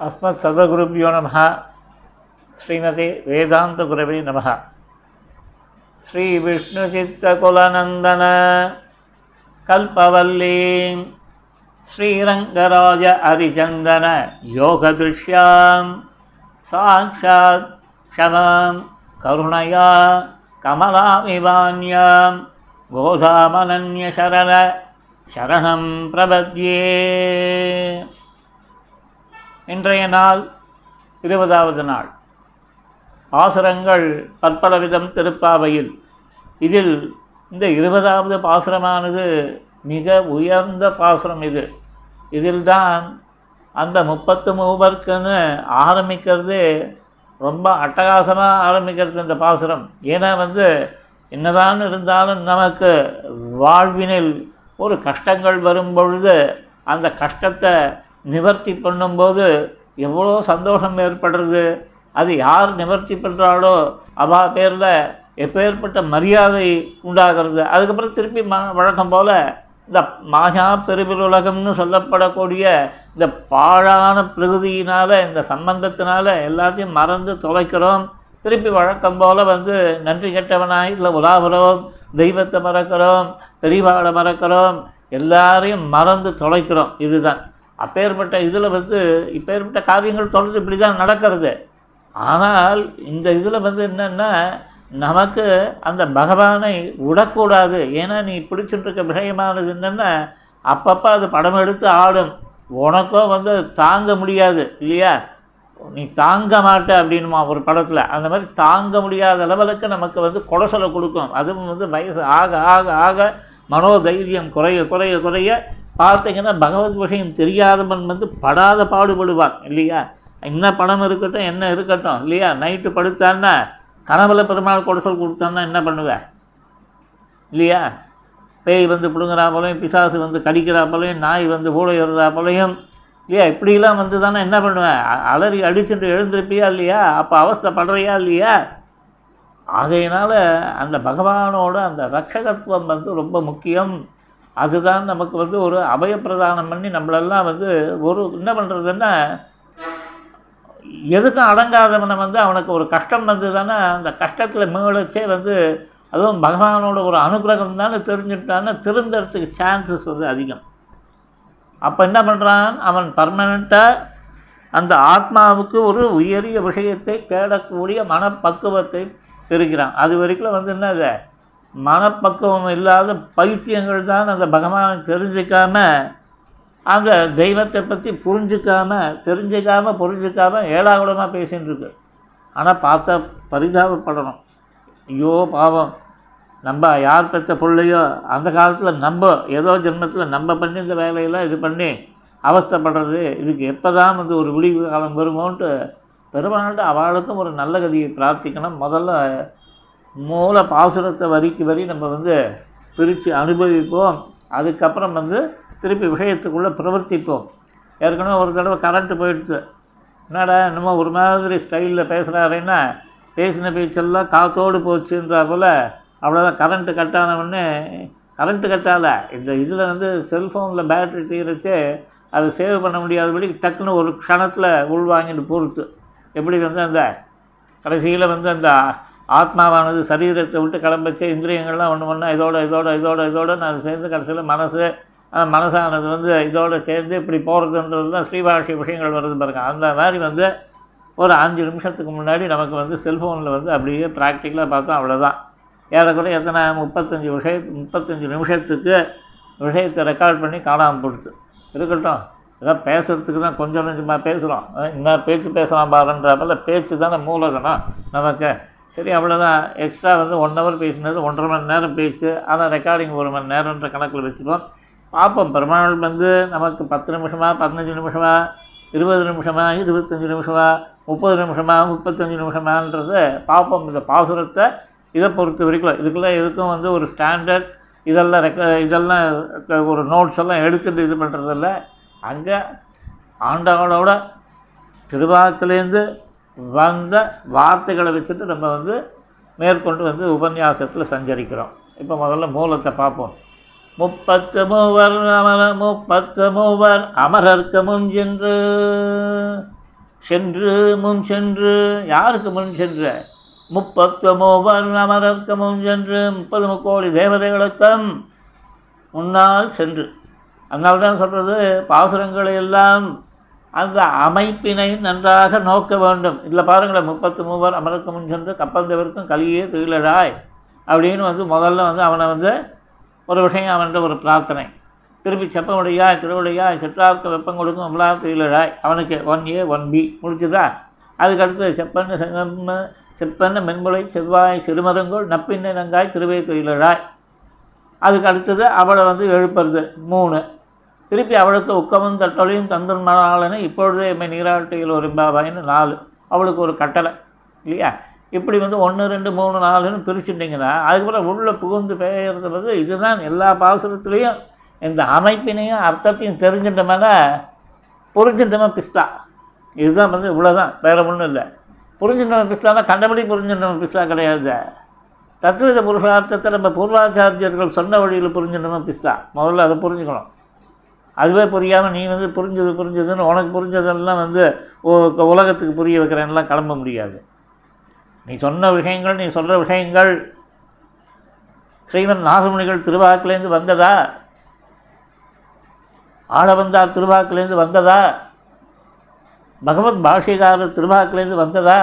अस्मत् सर्वगुरुभ्यो नमः। श्रीमते वेदान्तगुरवे नमः। श्रीविष्णुचित्तकुलनन्दन कल्पवल्लीं श्रीरङ्गराज हरिचन्दन योगदृश्यां साक्षात् क्षमां करुणया कमलामिवान्यां गोधामनन्यशरण शरणं प्रपद्ये। இன்றைய நாள் இருபதாவது நாள். பாசுரங்கள் பற்பலவிதம் திருப்பாவையில். இதில் இந்த இருபதாவது பாசுரமானது மிக உயர்ந்த பாசுரம் இது. இதில்தான் அந்த முப்பத்து மூவர்க்குன்னு ஆரம்பிக்கிறது ரொம்ப அட்டகாசமாக ஆரம்பிக்கிறது இந்த பாசுரம். ஏன்னா வந்து என்னதான் இருந்தாலும் நமக்கு வாழ்வினில் ஒரு கஷ்டங்கள் வரும் பொழுது அந்த கஷ்டத்தை நிவர்த்தி பண்ணும்போது எவ்வளோ சந்தோஷம் ஏற்படுறது? அது யார் நிவர்த்தி பண்ணுறாளோ அவா பேரில் எப்பேற்பட்ட மரியாதை உண்டாகிறது? அதுக்கப்புறம் திருப்பி ம வழக்கம் போல் இந்த மாயா பெருவிலுலகம்னு சொல்லப்படக்கூடிய இந்த பாழான பிரகதியினால் இந்த சம்பந்தத்தினால எல்லாத்தையும் மறந்து தொலைக்கிறோம். திருப்பி வழக்கம் போல் வந்து நன்றி கெட்டவனாய் இல்லை உலாபுறோம் தெய்வத்தை மறக்கிறோம் பெரியவாளை மறக்கிறோம் எல்லாரையும் மறந்து தொலைக்கிறோம். இதுதான். அப்பேற்பட்ட இதில் வந்து இப்பேற்பட்ட காரியங்கள் தொடர்ந்து இப்படி தான் நடக்கிறது. ஆனால் இந்த இதில் வந்து என்னென்னா நமக்கு அந்த பகவானை விடக்கூடாது. ஏன்னா நீ பிடிச்சிட்ருக்க விஷயமானது என்னென்னா அப்பப்போ அது படம் எடுத்து ஆடும். உனக்கும் வந்து தாங்க முடியாது இல்லையா? நீ தாங்க மாட்ட அப்படின்மா ஒரு படத்தில். அந்த மாதிரி தாங்க முடியாத லெவலுக்கு நமக்கு வந்து கொடசலை கொடுக்கும். அதுவும் வந்து வயசு ஆக ஆக ஆக மனோதைரியம் குறைய குறைய குறைய பார்த்தீங்கன்னா பகவத் விஷயம் தெரியாதவன் வந்து படாத பாடுபடுவான் இல்லையா? என்ன பணம் இருக்கட்டும் என்ன இருக்கட்டும் இல்லையா? நைட்டு படுத்தான்னா கனவுல பெருமாள் கொடசல் கொடுத்தான்னா என்ன பண்ணுவேன் இல்லையா? பேய் வந்து பிடுங்குறா போலையும் பிசாசு வந்து கடிக்கிறா போலையும் நாய் வந்து ஊழ ஏறுறா போலையும் இல்லையா? இப்படிலாம் வந்து தானே என்ன பண்ணுவேன் அலறி அடிச்சுட்டு எழுந்திருப்பியா இல்லையா? அப்போ அவஸ்தை படுறியா இல்லையா? ஆகையினால் அந்த பகவானோட அந்த ரட்சகத்துவம் வந்து ரொம்ப முக்கியம். அதுதான் நமக்கு வந்து ஒரு அபயப்பிரதானம் பண்ணி நம்மளெல்லாம் வந்து ஒரு என்ன பண்ணுறதுன்னா எதுக்கும் அடங்காதவனை வந்து அவனுக்கு ஒரு கஷ்டம் வந்து தானே அந்த கஷ்டத்தில் மீளச்சே வந்து அதுவும் பகவானோட ஒரு அனுகிரகம் தானே தெரிஞ்சுட்டான்னு திருந்தறதுக்கு சான்சஸ் வந்து அதிகம். அப்போ என்ன பண்ணுறான் அவன் பர்மனெண்ட்டாக அந்த ஆத்மாவுக்கு ஒரு உயரிய விஷயத்தை தேடக்கூடிய மனப்பக்குவத்தை பெறுகிறான் அது வரைக்கும் வந்து என்னது மனப்பக்குவம் இல்லாத பைத்தியங்கள் தான் அந்த பகவானை தெரிஞ்சுக்காமல் அந்த தெய்வத்தை பற்றி புரிஞ்சிக்காம தெரிஞ்சிக்காம புரிஞ்சிக்காம ஏடாகுடமாக பேசின்னு இருக்கு. ஆனால் பார்த்தா பரிதாபப்படணும். ஐயோ பாவம். நம்ம யார் பெற்ற பிள்ளையோ அந்த காலத்தில் நம்ம ஏதோ ஜென்மத்தில் நம்ம பண்ணி இந்த வேலையெல்லாம் இது பண்ணி அவஸ்தைப்படுறது இதுக்கு எப்போ தான் வந்து ஒரு விடிவு காலம் வருமோன்ட்டு பெருமாள்கிட்ட அவளுக்கும் ஒரு நல்ல கதியை பிரார்த்திக்கணும். முதல்ல மூல பாசுரத்தை வரிக்கு வரி நம்ம வந்து பிரித்து அனுபவிப்போம். அதுக்கப்புறம் வந்து திருப்பி விஷயத்துக்குள்ளே பிரவர்த்திப்போம். ஏற்கனவே ஒரு தடவை கரண்ட்டு போயிடுச்சு. என்னடா என்னமோ ஒரு மாதிரி ஸ்டைலில் பேசுகிறாருன்னா பேசின பேச்செல்லாம் காத்தோடு போச்சுன்றா போல் அவ்வளோதான் கரண்ட்டு கட் ஆனவுடனே கரண்ட்டு கட்டால. இந்த இதில் வந்து செல்ஃபோனில் பேட்ரி தீரச்சு அதை சேவ் பண்ண முடியாதபடி டக்குன்னு ஒரு க்ஷணத்தில் உள்வாங்கிட்டு பொறுத்து எப்படி வந்து அந்த? கடைசியில் வந்து அந்த ஆத்மாவானது சரீரத்தை விட்டு கிளம்பிச்சு இந்திரியங்கள்லாம் ஒன்று ஒன்றா இதோட இதோட இதோட இதோட நான் சேர்ந்து கடைசியில் மனசு அந்த மனசானது வந்து இதோட சேர்ந்து இப்படி போகிறதுன்றது தான் ஸ்ரீபாஷி விஷயங்கள் வருது பாருங்க. அந்த மாதிரி வந்து ஒரு அஞ்சு நிமிஷத்துக்கு முன்னாடி நமக்கு வந்து செல்ஃபோனில் வந்து அப்படியே ப்ராக்டிக்கலாக பார்த்தோம் அவ்வளோதான் ஏறக்குறைய எத்தனை முப்பத்தஞ்சு விஷய முப்பத்தஞ்சு நிமிஷத்துக்கு விஷயத்தை ரெக்கார்ட் பண்ணி காணாமல் போடுது இருக்கட்டும். ஏதோ பேசுகிறதுக்கு தான் கொஞ்சம் கொஞ்சமாக பேசுகிறோம் என்ன பேச்சு பேசலாம் பாருன்றப்பல பேச்சு தானே மூலதனம். நமக்கு சரி அவ்வளோதான் எக்ஸ்ட்ரா வந்து ஒன் ஹவர் பேசினது ஒன்றரை மணி நேரம் பேச்சு ஆனால் ரெக்கார்டிங் ஒரு மணி நேரம்ன்ற கணக்கில் வச்சுப்போம். பார்ப்போம். பெருமாள் வந்து நமக்கு பத்து நிமிஷமா பதினஞ்சு நிமிஷமா இருபது நிமிஷமா இருபத்தஞ்சி நிமிஷமா முப்பது நிமிஷமா முப்பத்தஞ்சு நிமிஷமான்றது பார்ப்போம். இந்த பாசுரத்தை இதை பொறுத்த வரைக்கும் இதுக்குள்ளே எதுக்கும் வந்து ஒரு ஸ்டாண்டர்ட் இதெல்லாம் ரெக்க இதெல்லாம் ஒரு நோட்ஸ் எல்லாம் எடுத்துகிட்டு இது பண்ணுறதில்ல அங்கே ஆண்டவனோட திருவாக்குலேருந்து வந்த வார்த்தைகளை வச்சுட்டு நம்ம வந்து மேற்கொண்டு வந்து உபன்யாசத்தில் சஞ்சரிக்கிறோம். இப்போ முதல்ல மூலத்தை பார்ப்போம். முப்பத்து மூவர் அமர முப்பத்து மூவர் அமரர்க்கு முன் சென்று. முன் சென்று. யாருக்கு முன் சென்ற? முப்பத்தமோவர் அமரர்க்கு முன் சென்று. முப்பது முக்கோடி தேவதைகளுக்கும் முன்னால் சென்று. அதனால தான் சொல்கிறது பாசுரங்களை எல்லாம் அந்த அமைப்பினை நன்றாக நோக்க வேண்டும். இதில் பாருங்களேன் முப்பத்து மூவர் அமருக்கு முன் சென்று கப்பந்தவருக்கும் கலியே துயிலழாய் அப்படின்னு வந்து முதல்ல வந்து அவனை வந்து ஒரு விஷயம் அவன்கிட்ட ஒரு பிரார்த்தனை. திருப்பி செப்பமுடையாய் திருவிடையாய் சிற்றார்க்கு வெப்பம் கொடுக்கும் அமலா துயிலழாய் அவனுக்கு ஒன் ஏ ஒன் பி முடிச்சுதா அதுக்கடுத்து செப்பன்னு செம்ம செப்பன்னு மென்முளை செவ்வாய் சிறுமருங்கோள் நப்பின்ன நங்காய் திருவை துயிலழாய் அதுக்கு அடுத்தது அவளை வந்து எழுப்புறது. மூணு. திருப்பி அவளுக்கு உக்கமும் தட்டொழியும் தந்தன் இப்பொழுதே எம்மை நீராட்டியில் ஒரு பாபாயின்னு நாலு. அவளுக்கு ஒரு கட்டளை. இல்லையா? இப்படி வந்து ஒன்று ரெண்டு மூணு நாலுன்னு பிரிச்சுட்டிங்கன்னா அதுக்கப்புறம் உள்ளே புகுந்து பெயர்றது வந்து இதுதான் எல்லா பாசுரத்துலேயும் இந்த அமைப்பினையும் அர்த்தத்தையும் தெரிஞ்சிட்டோம்னா புரிஞ்சிட்டோமா பிஸ்தா. இதுதான் வந்து இவ்வளோதான் வேறு ஒன்றும் இல்லை. புரிஞ்சிட்டோம் பிஸ்தானா கண்டபடி புரிஞ்சிட்டோம் பிஸ்தா கிடையாது. தத்துவித புருஷார்த்தத்தை நம்ம பூர்வாச்சாரியர்கள் சொன்ன வழியில் புரிஞ்சிடணும் பிஸ்தா. முதல்ல அதை புரிஞ்சுக்கணும். அதுவே புரியாமல் நீ வந்து புரிஞ்சது புரிஞ்சதுன்னு உனக்கு புரிஞ்சதெல்லாம் வந்து உலகத்துக்கு புரிய வைக்கிறேன்லாம் கிளம்ப முடியாது. நீ சொன்ன விஷயங்கள் நீ சொல்கிற விஷயங்கள் ஸ்ரீமன் நாகமுனிகள் திருவாக்கிலேருந்து வந்ததா? ஆளவந்தார் திருவாக்கிலேருந்து வந்ததா? பகவத் பாஷிகாரர் திருவாக்கிலேருந்து வந்ததா?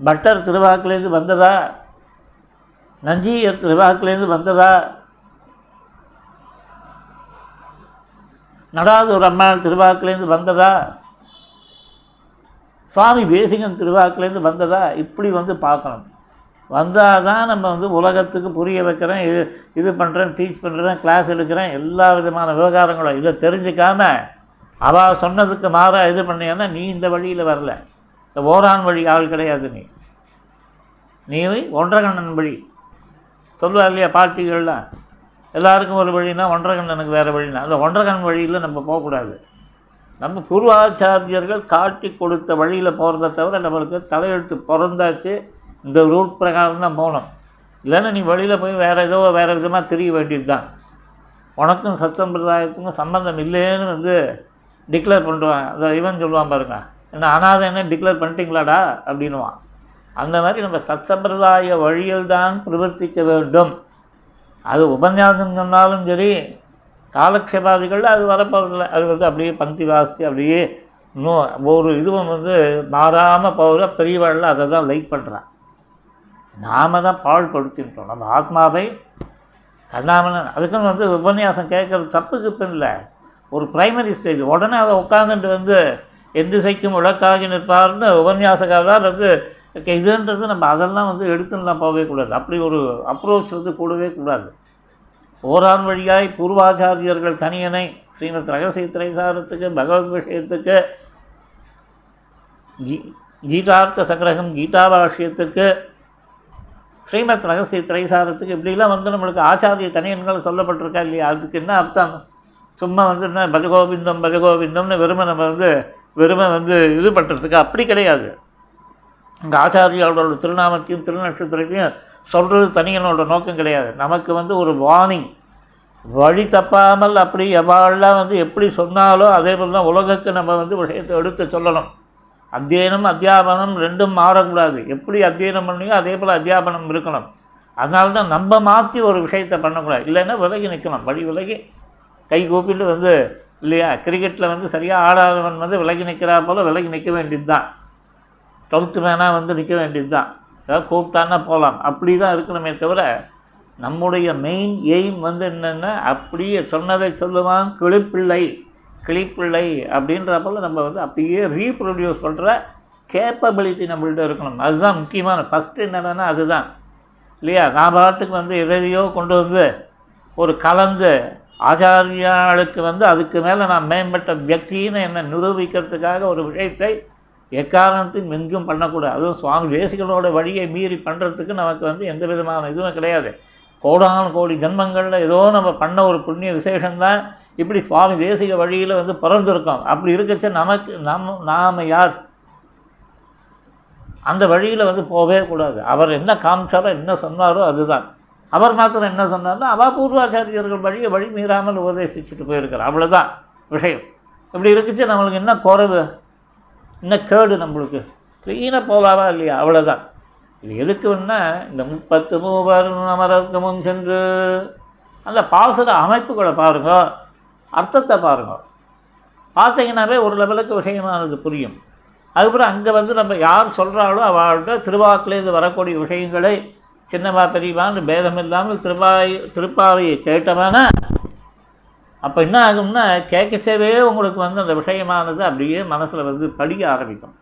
பட்டர் திருவாக்கிலேருந்து வந்ததா? நஞ்சியர் திருவாக்கிலேருந்து வந்ததா? நடாதூர் அம்மாள் திருவாக்கிலேருந்து வந்ததா? சுவாமி தேசிகன் திருவாக்கிலேருந்து வந்ததா? இப்படி வந்து பார்க்கணும். வந்தால் தான் நம்ம வந்து உலகத்துக்கு புரிய வைக்கிறேன் இது இது பண்ணுறேன் டீச் பண்ணுறேன் கிளாஸ் எடுக்கிறேன் எல்லா விதமான விவகாரங்களும் இதை தெரிஞ்சுக்காம அவள் சொன்னதுக்கு மாறாக இது பண்ணியான்னா நீ இந்த வழியில் வரல. இந்த ஓரான் வழி ஆள் கிடையாது நீ. நீ ஒன்றகண்ணன் வழி. சொல்லுவா இல்லையா பாட்டிகள்லாம்? எல்லாருக்கும் ஒரு வழினா ஒன்றகண்ணனுக்கு வேறு வழினா. அந்த ஒன்றகண்ணன் வழியில் நம்ம போகக்கூடாது. நம்ம பூர்வாச்சாரியர்கள் காட்டி கொடுத்த வழியில் போகிறத தவிர நம்மளுக்கு தலையெழுத்து பிறந்தாச்சு. இந்த ரூட் பிரகாரம் தான் போகணும். இல்லைன்னா நீ வழியில் போய் வேறு ஏதோ வேறு விதமாக தெரிய வேண்டியது தான் உனக்கும் சத் சம்பிரதாயத்துக்கும் சம்பந்தம் இல்லைன்னு வந்து டிக்ளேர் பண்ணுவான் அந்த இவன் சொல்லுவான் பாருங்க. என்ன அனாதை என்ன டிக்ளேர் பண்ணிட்டீங்களாடா? அப்படின்னுவான். அந்த மாதிரி நம்ம சத் சம்பிரதாய வழியில் தான் பிரவர்த்திக்க வேண்டும். அது உபன்யாசம் சொன்னாலும் சரி காலக்ஷேபாதிகளில் அது வரப்போகிறதில்ல அது வந்து அப்படியே பங்கி வாசி அப்படியே இன்னும் ஒரு இதுவும் வந்து மாறாமல் போகிற பெரியவாளில் அதை தான் லைக் பண்ணுறான் நாம தான் பாழ்படுத்திட்டோம் நம்ம ஆத்மாவை கண்ணாமலன் அதுக்குன்னு வந்து உபன்யாசம் கேட்குறது தப்புக்கு இப்போ இல்லை. ஒரு ப்ரைமரி ஸ்டேஜ் உடனே அதை உட்காந்துட்டு வந்து எந்த திசைக்கும் உழக்காகி நிற்பார்னு உபன்யாசக்காக தான் வந்து இதுன்றது நம்ம அதெல்லாம் வந்து எடுத்துலாம் போகவே கூடாது. அப்படி ஒரு அப்ரோச் வந்து கூடவே கூடாது. ஓரான் வழியாய் பூர்வாச்சாரியர்கள் தனியனை ஸ்ரீமத் ரகசிய திரைசாரத்துக்கு பகவத் விஷயத்துக்கு கீ கீதார்த்த சங்கிரகம் கீதாபாஷ்யத்துக்கு ஸ்ரீமத் ரகசிய திரைசாரத்துக்கு இப்படிலாம் வந்து நம்மளுக்கு ஆச்சாரிய தனியன்கள் சொல்லப்பட்டிருக்கா இல்லையா? அதுக்கு என்ன அர்த்தம்? சும்மா வந்து என்ன பஜகோவிந்தம் பஜகோவிந்தம்னு வெறுமை நம்ம வந்து வெறுமை வந்து இது பண்ணுறதுக்கு அப்படி கிடையாது. இந்த ஆச்சாரியாளோட திருநாமத்தையும் திருநட்சத்திரத்தையும் சொல்கிறது தனியனோட நோக்கம் கிடையாது. நமக்கு வந்து ஒரு வார்னிங் வழி தப்பாமல் அப்படி எவ்வாறெல்லாம் வந்து எப்படி சொன்னாலோ அதே போல் தான் உலகத்துக்கு நம்ம வந்து விஷயத்தை எடுத்து சொல்லணும். அத்தியனம் அத்தியாபனம் ரெண்டும் மாறக்கூடாது. எப்படி அத்தியனம் பண்ணியோ அதே போல் அத்தியாபனம் இருக்கணும். அதனால தான் நம்ம மாற்றி ஒரு விஷயத்தை பண்ணக்கூடாது. இல்லைன்னா விலகி நிற்கணும் வழி விலகி கை கூப்பிட்டு வந்து இல்லையா கிரிக்கெட்டில் வந்து சரியாக ஆடாதவன் வந்து விலகி நிற்கிறா போல் விலகி நிற்க வேண்டியது தான் டுவெல்த்து மேனாக வந்து நிற்க வேண்டியது தான் ஏதாவது கூப்பிட்டான்னா போகலாம் அப்படி தான் இருக்கணுமே தவிர நம்முடைய மெயின் எய்ம் வந்து என்னென்னா அப்படியே சொன்னதை சொல்லுவான் கிளிப்பிள்ளை கிளிப்பிள்ளை அப்படின்ற போல் நம்ம வந்து அப்படியே ரீப்ரொடியூஸ் பண்ணுற கேப்பபிலிட்டி நம்மள்கிட்ட இருக்கணும். அதுதான் முக்கியமான ஃபஸ்ட்டு என்னென்னா அதுதான். இல்லையா? நான் பாட்டுக்கு வந்து எதையோ கொண்டு வந்து ஒரு கலந்து ஆச்சாரியாளுக்கு வந்து அதுக்கு மேலே நான் மேம்பட்ட வியக்தின்னு என்னை நிரூபிக்கிறதுக்காக ஒரு விஷயத்தை எக்காரணத்தையும் எங்கும் பண்ணக்கூடாது. அதுவும் சுவாமி தேசிகளோட வழியை மீறி பண்ணுறதுக்கு நமக்கு வந்து எந்த விதமான இதுவும் கிடையாது. கோடான கோடி ஜென்மங்களில் ஏதோ நம்ம பண்ண ஒரு புண்ணிய விசேஷம்தான். இப்படி சுவாமி தேசிக வழியில் வந்து பிறந்திருக்கோம். அப்படி இருக்கச்ச நமக்கு நம்ம நாம் யார்? அந்த வழியில் வந்து போகவே கூடாது. அவர் என்ன காமிச்சாரோ என்ன சொன்னாரோ அதுதான். அவர் மாத்திரம் என்ன சொன்னார்னா அவா பூர்வாச்சாரியர்கள் வழியை வழி மீறாமல் உபதேசிச்சுட்டு போயிருக்கிறார். அவ்வளோதான் விஷயம். இப்படி இருக்குச்சு நம்மளுக்கு என்ன குறைவு இன்னும் கேடு நம்மளுக்கு? க்ளீனாக போகலாமா இல்லையா? அவ்வளோதான் இது எதுக்குன்னா இந்த முப்பத்து மூவர் அமரர்க்கு சென்று அந்த பாசுர அமைப்புகளை பாருங்க அர்த்தத்தை பாருங்க. பார்த்தீங்கன்னாவே ஒரு லெவலுக்கு விஷயமானது புரியும். அதுக்கப்புறம் அங்கே வந்து நம்ம யார் சொல்கிறாளோ அவள்கிட்ட திருவாக்குலேருந்து வரக்கூடிய விஷயங்களை சின்னவா பெரியவான்னு பேதம் இல்லாமல் திருவாய் திருப்பாவையை கேட்டவனா அப்போ என்ன ஆகும்னா கேட்கச்சவே உங்களுக்கு வந்து அந்த விஷயமானது அப்படியே மனசில் வந்து படிக்க ஆரம்பிக்கும்.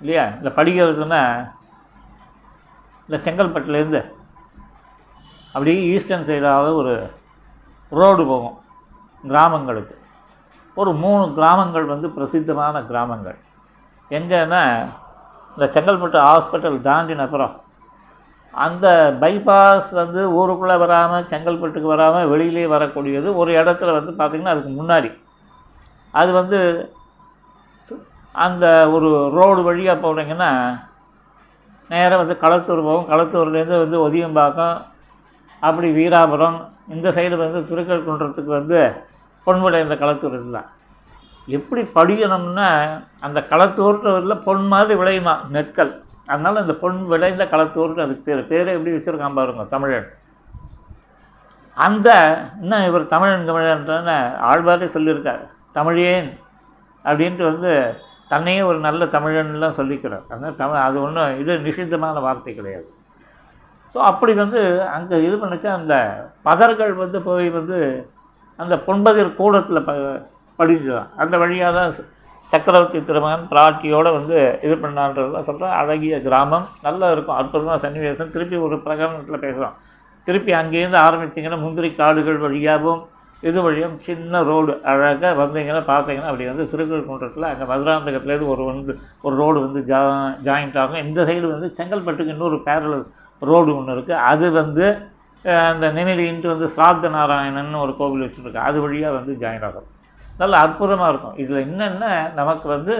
இல்லையா? இந்த படிக்கிறதுன்னா இந்த செங்கல்பட்டுலேருந்து அப்படியே ஈஸ்டர்ன் சைடாக ஒரு ரோடு போகும் கிராமங்களுக்கு. ஒரு மூணு கிராமங்கள் வந்து பிரசித்தமான கிராமங்கள். எங்கன்னா இந்த செங்கல்பட்டு ஹாஸ்பிட்டல் தாண்டின அப்புறம் அந்த பைபாஸ் வந்து ஊருக்குள்ளே வராமல் செங்கல்பட்டுக்கு வராமல் வெளியிலே வரக்கூடியது ஒரு இடத்துல வந்து பார்த்திங்கன்னா அதுக்கு முன்னாடி. அது வந்து அந்த ஒரு ரோடு வழியாக போனீங்கன்னா நேராக வந்து களத்தூர் போகும். களத்தூர்லேருந்து வந்து ஒதியம்பாக்கம் அப்படி வீராபுரம் இந்த சைடு வந்து திருக்கல்குன்றத்துக்கு வந்து பொன்முடை இந்த களத்தூர் இருந்தால் எப்படி படிக்கணும்னா அந்த களத்தூர்ன்றதில் பொன் மாதிரி விளையுமா? நெற்கள். அதனால் இந்த பொன் விளைந்த களத்தூர்னு அதுக்கு பேர் பேரை எப்படி வச்சுருக்கான் பாருங்க தமிழன். அந்த இன்னும் இவர் தமிழன் தமிழன்றன்னு ஆழ்வாரே சொல்லியிருக்கார் தமிழேன் அப்படின்ட்டு வந்து தன்னையே ஒரு நல்ல தமிழன்லாம் சொல்லிக்கிறார். அதனால் தமிழ் அது ஒன்றும் இது நிஷித்தமான வார்த்தை கிடையாது. ஸோ அப்படி வந்து அங்கே இது பண்ணிச்சா அந்த பதர்கள் வந்து போய் வந்து அந்த பொன்பதிர் கூடத்தில் ப படிஞ்சுதான். அந்த வழியாக தான் சக்கரவர்த்தி திருமகன் பிராட்டியோடு வந்து இது பண்ணான்றதுலாம் சொல்கிறேன் அழகிய கிராமம் நல்லா இருக்கும். அற்புதமாக சன்னிவேசம். திருப்பி ஒரு பிரகடனத்தில் பேசுகிறோம் திருப்பி அங்கேருந்து ஆரம்பிச்சிங்கன்னா முந்திரி காடுகள் வழியாகவும் இது வழியும் சின்ன ரோடு அழகாக வந்தீங்கன்னா பார்த்தீங்கன்னா அப்படி வந்து திருக்கழுக்குன்றத்தில் அங்கே மதுராந்தகத்துலேருந்து ஒரு வந்து ஒரு ரோடு வந்து ஜா ஜாயிண்ட் ஆகும். இந்த சைடு வந்து செங்கல்பட்டுக்கு இன்னொரு பேரல் ரோடு ஒன்று இருக்குது அது வந்து அந்த நெமிலின்ட்டு வந்து ஸ்ராத்த நாராயணன் ஒரு கோவில் வச்சுருக்கா அது வழியாக வந்து ஜாயின் ஆகும். நல்ல அற்புதமாக இருக்கும். இதில் என்னென்ன நமக்கு வந்து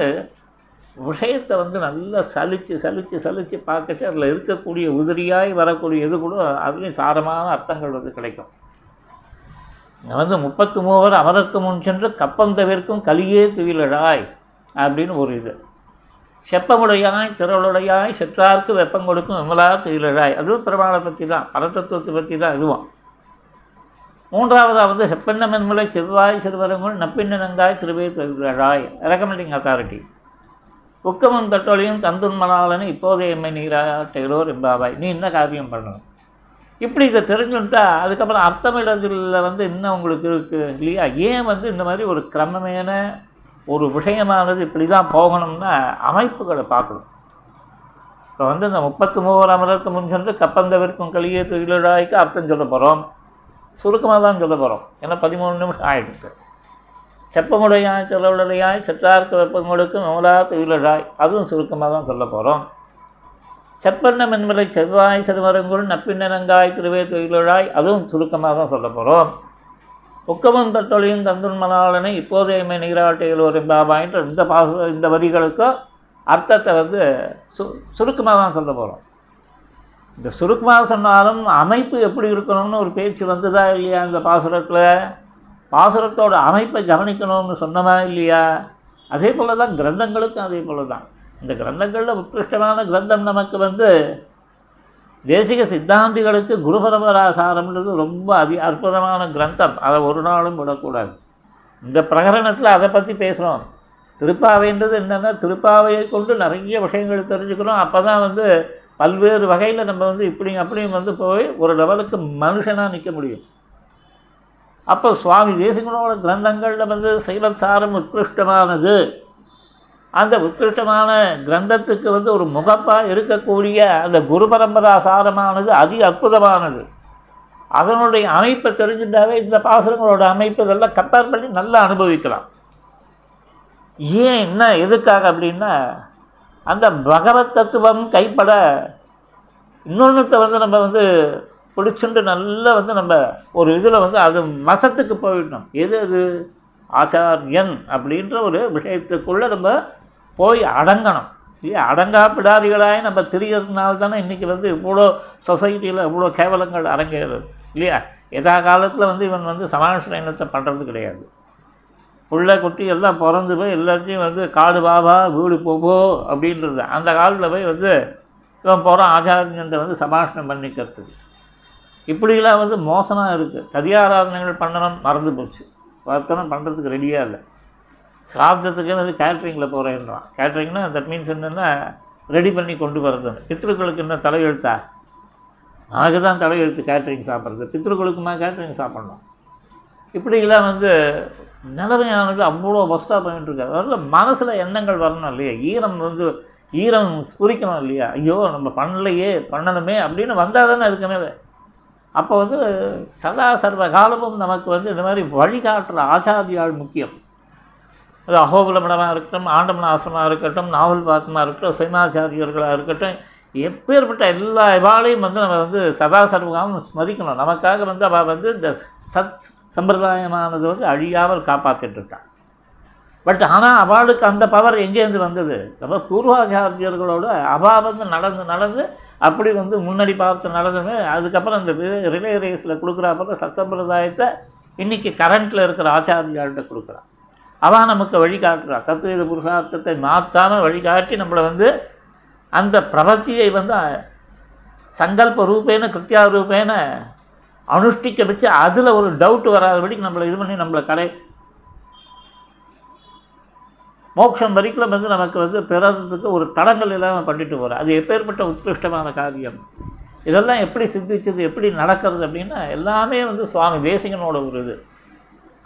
விஷயத்தை வந்து நல்லா சலித்து சலித்து சலித்து பார்க்கச்சு அதில் இருக்கக்கூடிய உதிரியாய் வரக்கூடிய இது கூட அதுலேயும் சாரமான அர்த்தங்கள் வந்து கிடைக்கும். வந்து முப்பத்து மூவர் அமரருக்கு முன் சென்று கப்பம் தவிர்க்கும் கலியே துயிலழாய் அப்படின்னு ஒரு இது. செப்பமுடையாய் திரளுடையாய் செற்றார்க்கு வெப்பம் கொடுக்கும் விமலா துயிலழாய். அதுவும் பெருமாளை பற்றி தான் பரதத்துவத்தை பற்றி தான் இதுவும். மூன்றாவதாக வந்து செப்பெண்ணமென்முலை செவ்வாய் சிறுவரங்குள் நப்பின்னங்காய் திருவே தொழிலாய் ரெக்கமெண்டிங் அத்தாரிட்டி உக்கமும் தட்டொழியும் தந்துன் மணாலன்னு இப்போதே எம்மை நீராட்டுகிறோர் எம்பாவாய் நீ என்ன காரியம் பண்ணணும்? இப்படி இதை தெரிஞ்சுட்டா அதுக்கப்புறம் அர்த்தமிடத்தில் வந்து இன்னும் உங்களுக்கு இருக்குது இல்லையா? ஏன் வந்து இந்த மாதிரி ஒரு கிரமமான ஒரு விஷயமானது இப்படி தான் போகணும்னா அமைப்புகளை பார்க்கணும். இப்போ வந்து இந்த முப்பத்து மூவர் அமரருக்கு முன் சென்று கப்பந்தவிற்கும் கலியே தொழிலாய்க்கு அர்த்தம் சொல்ல போகிறோம் சுருக்கமாக தான் சொல்ல போகிறோம் ஏன்னா பதிமூணு நிமிஷம் ஆகிடுச்சு செப்பமுடையாய் திரவுடையாய் செற்றார்க்கு வெப்பங்களுக்கு நூலா தொழிலாய் அதுவும் சுருக்கமாக தான் சொல்ல போகிறோம் செப்பெண்ண மென்மலை செவ்வாய் சிறுமரங்குள் நப்பின்னங்காய் திருவே தொழிலாய் அதுவும் சுருக்கமாக தான் சொல்ல போகிறோம் உக்கமும் தட்டொழியும் தந்துன்மலாளனை இப்போதையமை நீராட்டைகள் ஒரு பாபாயின்ற இந்த பாச இந்த வரிகளுக்கும் அர்த்தத்தை வந்து சு சுருக்கமாக தான் சொல்ல போகிறோம் இந்த சுருக்கமாக சொன்னாலும் அமைப்பு எப்படி இருக்கணும்னு ஒரு பேச்சு வந்ததா இல்லையா இந்த பாசுரத்தில்? பாசுரத்தோட அமைப்பை கவனிக்கணும்னு சொன்னமா இல்லையா? அதே போல் தான் கிரந்தங்களுக்கும் அதே போல் தான் இந்த கிரந்தங்களில் உத்கிருஷ்டமான கிரந்தம் நமக்கு வந்து தேசிக சித்தாந்திகளுக்கு குருபரம்பராசாரம்ன்றது ரொம்ப அதி அற்புதமான கிரந்தம். அதை ஒரு நாளும் விடக்கூடாது. இந்த பிரகரணத்தில் அதை பற்றி பேசுகிறோம் திருப்பாவைன்றது என்னென்னா திருப்பாவையை கொண்டு நிறைய விஷயங்கள் தெரிஞ்சுக்கிறோம் அப்போ தான் வந்து பல்வேறு வகையில் நம்ம வந்து இப்படி அப்படியும் வந்து போய் ஒரு லெவலுக்கு மனுஷனாக நிற்க முடியும். அப்போ சுவாமி தேசிகனோட கிரந்தங்களில் வந்து சைவச்சாரம் உத்கிருஷ்டமானது. அந்த உத்கிருஷ்டமான கிரந்தத்துக்கு வந்து ஒரு முகப்பாக இருக்கக்கூடிய அந்த குரு பரம்பரா சாரமானது அதி அற்புதமானது. அதனுடைய அமைப்பை தெரிஞ்சுட்டாவே இந்த பாசுரங்களோட அமைப்பு இதெல்லாம் கம்பேர் பண்ணி நல்லா அனுபவிக்கலாம். ஏன் என்ன எதுக்காக அப்படின்னா அந்த பகவத் தத்துவம் கைப்பட இன்னொன்றுத்த வந்து நம்ம வந்து பிடிச்சுண்டு நல்லா வந்து நம்ம ஒரு இதில் வந்து அது மசத்துக்கு போயிடணும். எது அது? ஆச்சாரியன் அப்படின்ற ஒரு விஷயத்துக்குள்ளே நம்ம போய் அடங்கணும். இல்லையா? அடங்கா பிடாரிகளாய் நம்ம திரியறதுனால தானே இன்றைக்கி வந்து இவ்வளோ சொசைட்டியில் இவ்வளோ கேவலங்கள் அரங்கேறுது. இல்லையா? எதா காலத்தில் வந்து இவன் வந்து சமாஷ்ரயணத்தை பண்ணுறது கிடையாது. புள்ள குட்டி எல்லாம் பிறந்து போய் எல்லாத்தையும் வந்து காடு பாபா வீடு போபோ அப்படின்றது. அந்த காலத்தில் போய் வந்து இவன் போகிறான் ஆச்சாரியன்ட்ட வந்து சபாஷணம் பண்ணிக்கிறதுக்கு. இப்படிலாம் வந்து மோசமாக இருக்குது ததியாராதனைகள் பண்ணணும் மறந்து போச்சு. ஒருத்தனம் பண்ணுறதுக்கு ரெடியாக இல்லை. சாப்பிட்டதுக்கு வந்து கேட்ரிங்கில் போகிறேன்றான் கேட்ரிங்னா தட் மீன்ஸ் என்னென்னா ரெடி பண்ணி கொண்டு வரது பித்ருக்களுக்கு என்ன தலையெழுத்தா? நமக்கு தான் தலையெழுத்து கேட்ரிங் சாப்பிட்றது. பித்ருக்களுக்குமா கேட்ரிங் சாப்பிட்ணும்? இப்படிலாம் வந்து நிலைமையானது அவ்வளோ ஒஸ்ட்டாக பண்ணிட்டுருக்காரு அதில் மனசில் எண்ணங்கள் வரணும் இல்லையா? ஈரம் வந்து ஈரம் ஸ்புரிக்கணும் இல்லையா? ஐயோ நம்ம பண்ணலையே பண்ணணுமே அப்படின்னு வந்தால் தானே அதுக்கு மேலே. அப்போ வந்து சதா சர்வ காலமும் நமக்கு வந்து இந்த மாதிரி வழிகாட்டுற ஆச்சாரியால் முக்கியம். அது அகோகுலமடமாக இருக்கட்டும் ஆண்டமனாசமாக இருக்கட்டும் நாவல் பாத்தமாக இருக்கட்டும் சைமாச்சாரியர்களாக இருக்கட்டும் எப்பேற்பட்ட எல்லா இவாளையும் வந்து நம்ம வந்து சதா சர்வகாலம் ஸ்மரிக்கணும். நமக்காக வந்து அவள் வந்து இந்த சத் சம்பிரதாயமானது வந்து அழியாமல் காப்பாற்றிட்டுருக்கான் பட் ஆனால் அவளுக்கு அந்த பவர் எங்கேருந்து வந்தது? நம்ம பூர்வாச்சாரியர்களோட அவா வந்து நடந்து நடந்து அப்படி வந்து முன்னாடி பார்த்து நடந்துமே அதுக்கப்புறம் அந்த ரிலே ரேஸில் கொடுக்குறாப்புல சத்சம்பிரதாயத்தை இன்றைக்கி கரண்ட்டில் இருக்கிற ஆச்சாரியாள்கிட்ட கொடுக்குறான். அவன் நமக்கு வழிகாட்டுறா தத்துவ புருஷார்த்தத்தை மாற்றாமல் வழிகாட்டி நம்மளை வந்து அந்த பிரபத்தியை வந்து சங்கல்ப ரூபேன கிருத்தியா ரூபேன அனுஷ்டிக்க வச்சு அதில் ஒரு டவுட் வராதபடிக்கு நம்மளை இது பண்ணி நம்மளை கடை மோட்சம் வரைக்கும் வந்து நமக்கு வந்து பிறந்ததுக்கு ஒரு தடங்கள் இல்லாமல் பண்ணிட்டு போகிறோம் அது எப்பேற்பட்ட உத்கிருஷ்டமான காரியம்? இதெல்லாம் எப்படி சித்திச்சது எப்படி நடக்கிறது அப்படின்னா எல்லாமே வந்து சுவாமி தேசிகனோட ஒரு இது.